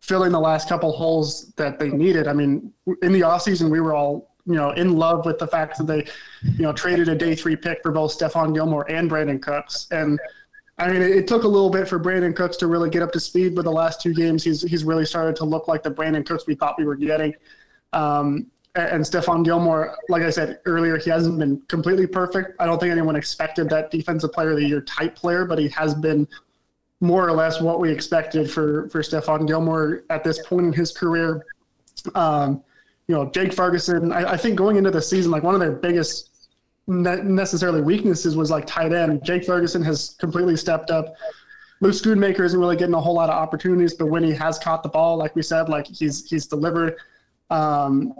filling the last couple holes that they needed. I mean, in the offseason, we were all you know in love with the fact that they you know traded a day three pick for both Stephon Gilmore and Brandin Cooks, and I mean, it, took a little bit for Brandin Cooks to really get up to speed, but the last two games, he's he's really started to look like the Brandin Cooks we thought we were getting. Um, and Stephon Gilmore, like I said earlier, he hasn't been completely perfect. I don't think anyone expected that defensive player of the year type player, but he has been more or less what we expected for for Stephon Gilmore at this point in his career. Um, you know, Jake Ferguson. I, I, think going into the season, like one of their biggest ne- necessarily weaknesses was like tight end. Jake Ferguson has completely stepped up. Luke Schoonmaker isn't really getting a whole lot of opportunities, but when he has caught the ball, like we said, like he's he's delivered. Um,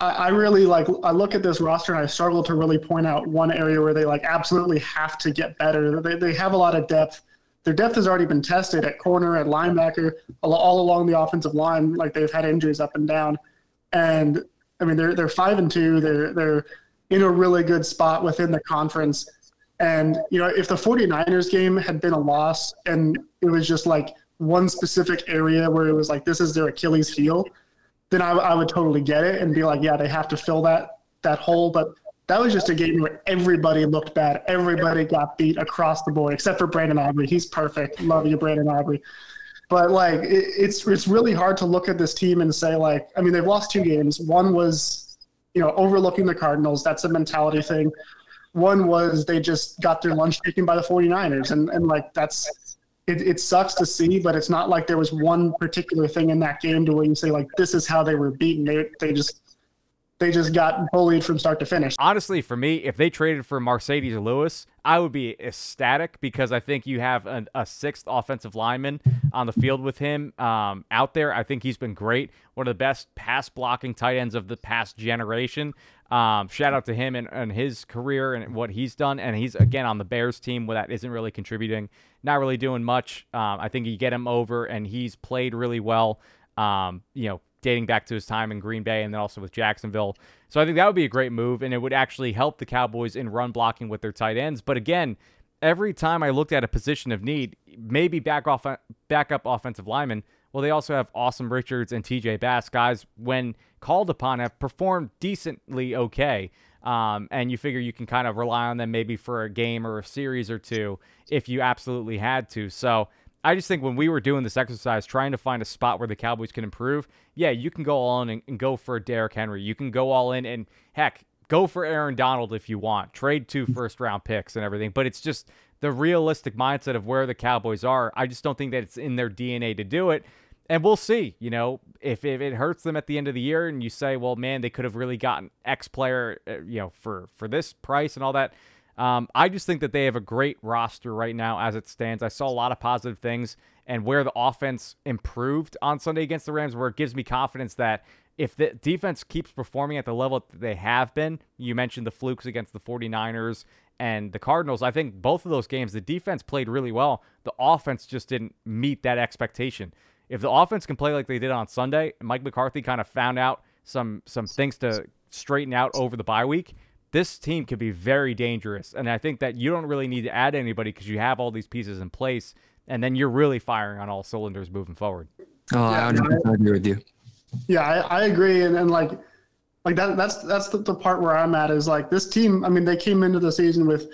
I, I really like I look at this roster and I struggle to really point out one area where they like absolutely have to get better. They, they have a lot of depth. Their depth has already been tested at corner, at linebacker, all, all along the offensive line. Like they've had injuries up and down, and I mean they're they're five and two. They're they're in a really good spot within the conference. And you know if the 49ers game had been a loss and it was just like one specific area where it was like this is their Achilles heel, then I, I would totally get it and be like, yeah, they have to fill that that hole. But that was just a game where everybody looked bad. Everybody got beat across the board, except for Brandon Aubrey. He's perfect. Love you, Brandon Aubrey. But like, it, it's it's really hard to look at this team and say like, I mean, they've lost two games. One was, you know, overlooking the Cardinals. That's a mentality thing. One was they just got their lunch taken by the 49ers, and and like that's it, it sucks to see, but it's not like there was one particular thing in that game to where you say like this is how they were beaten. They they just they just got bullied from start to finish. Honestly, for me, if they traded for Marcedes Lewis, I would be ecstatic because I think you have a, a sixth offensive lineman on the field with him um, out there. I think he's been great. One of the best pass blocking tight ends of the past generation. Um, shout out to him and, and his career and what he's done. And he's, again, on the Bears team where that isn't really contributing, not really doing much. Um, I think you get him over, and he's played really well, um, you know, dating back to his time in Green Bay and then also with Jacksonville. So I think that would be a great move, and it would actually help the Cowboys in run blocking with their tight ends. But again, every time I looked at a position of need, maybe back off, backup offensive lineman – well, they also have Asim Richards and TJ Bass, guys, when called upon, have performed decently okay. Um, and you figure you can kind of rely on them maybe for a game or a series or two if you absolutely had to. So I just think when we were doing this exercise, trying to find a spot where the Cowboys can improve, yeah, you can go all in and, and go for Derrick Henry. You can go all in and heck, go for Aaron Donald if you want. Trade two first round picks and everything. But it's just the realistic mindset of where the Cowboys are. I just don't think that it's in their DNA to do it. And we'll see, you know, if, if it hurts them at the end of the year and you say, well, man, they could have really gotten X player, uh, you know, for, for this price and all that. Um, I just think that they have a great roster right now as it stands. I saw a lot of positive things and where the offense improved on Sunday against the Rams, where it gives me confidence that if the defense keeps performing at the level that they have been, you mentioned the flukes against the 49ers and the Cardinals, I think both of those games, the defense played really well. The offense just didn't meet that expectation. If the offense can play like they did on Sunday, Mike McCarthy kind of found out some some things to straighten out over the bye week, this team could be very dangerous. And I think that you don't really need to add anybody because you have all these pieces in place, and then you're really firing on all cylinders moving forward. Oh, yeah, I agree with you. Yeah, I, I agree, and, and like like that that's that's the, the part where I'm at is like this team. I mean, they came into the season with,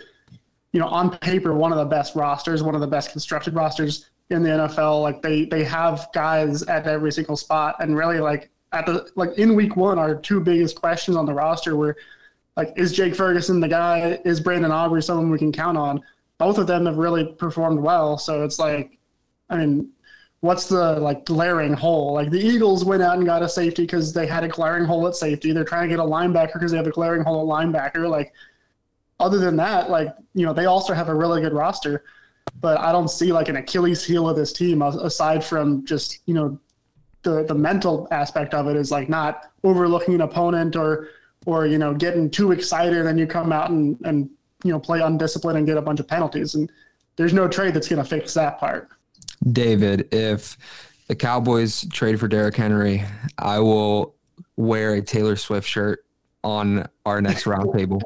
you know, on paper one of the best rosters, one of the best constructed rosters in the NFL. Like they they have guys at every single spot, and really like at the like in week one, our two biggest questions on the roster were like, is Jake Ferguson the guy? Is Brandon Aubrey someone we can count on? Both of them have really performed well. So it's like, I mean, what's the like glaring hole? Like the Eagles went out and got a safety because they had a glaring hole at safety. They're trying to get a linebacker because they have a glaring hole at linebacker. Like other than that, like you know, they also have a really good roster, but I don't see like an Achilles heel of this team aside from just you know the the mental aspect of it is like not overlooking an opponent or or you know getting too excited and you come out and and you know play undisciplined and get a bunch of penalties and there's no trade that's going to fix that part. David, if the Cowboys trade for Derrick Henry, I will wear a Taylor Swift shirt on our next roundtable.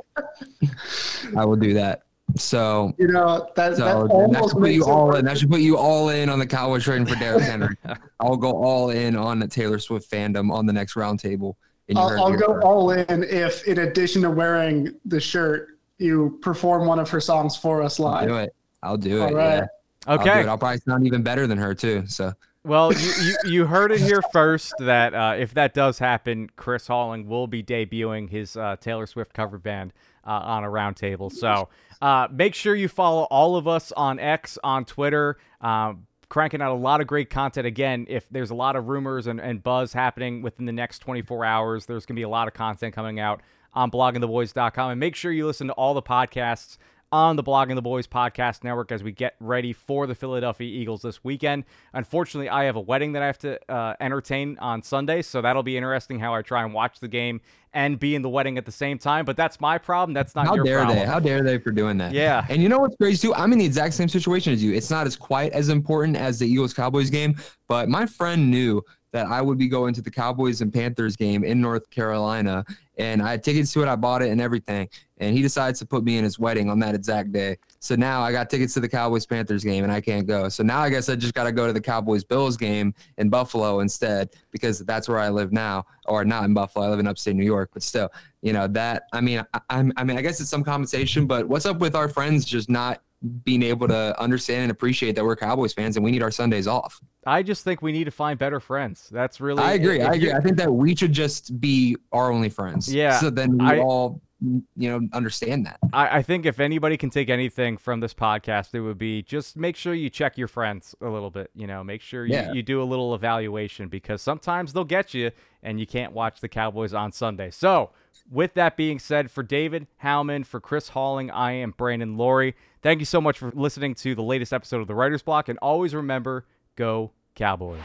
I will do that. So you know that, so that, that should put you all in. That should put you all in on the Cowboys trading for Derrick Henry. I'll go all in on the Taylor Swift fandom on the next roundtable. I'll, I'll go all in if, in addition to wearing the shirt, you perform one of her songs for us live. I'll do it. I'll do all it. Right. Yeah. Okay. I'll, I'll, probably sound even better than her too. So. Well, you, you, you heard it here first that uh, if that does happen, Chris Halling will be debuting his uh, Taylor Swift cover band uh, on a roundtable. So uh, make sure you follow all of us on X, on Twitter. Um, cranking out a lot of great content. Again, if there's a lot of rumors and, and buzz happening within the next 24 hours, there's going to be a lot of content coming out on bloggingtheboys.com. And make sure you listen to all the podcasts on the Blogging the Boys podcast network as we get ready for the Philadelphia Eagles this weekend. Unfortunately, I have a wedding that I have to uh, entertain on Sunday, so that'll be interesting how I try and watch the game and be in the wedding at the same time. But that's my problem. That's not How your dare problem. they? How dare they for doing that? Yeah. And you know what's crazy too? I'm in the exact same situation as you. It's not as quite as important as the Eagles Cowboys game, but my friend knew that I would be going to the Cowboys and Panthers game in North Carolina, and I had tickets to it. I bought it and everything, and he decides to put me in his wedding on that exact day. So now I got tickets to the Cowboys Panthers game, and I can't go. So now I guess I just got to go to the Cowboys Bills game in Buffalo instead because that's where I live now, or not in Buffalo. I live in upstate New York, but still, you know that. I mean, I, I mean, I guess it's some compensation, but what's up with our friends just not being able to understand and appreciate that we're Cowboys fans and we need our Sundays off. I just think we need to find better friends. That's really. I agree. I agree. I think that we should just be our only friends. Yeah. So then we I, all, you know, understand that. I, I think if anybody can take anything from this podcast, it would be just make sure you check your friends a little bit. You know, make sure you, Yeah. you do a little evaluation because sometimes they'll get you and you can't watch the Cowboys on Sunday. So, with that being said, for David Howman, for Chris Halling, I am Brandon Loree. Thank you so much for listening to the latest episode of the Writer's Block. And always remember go Cowboys.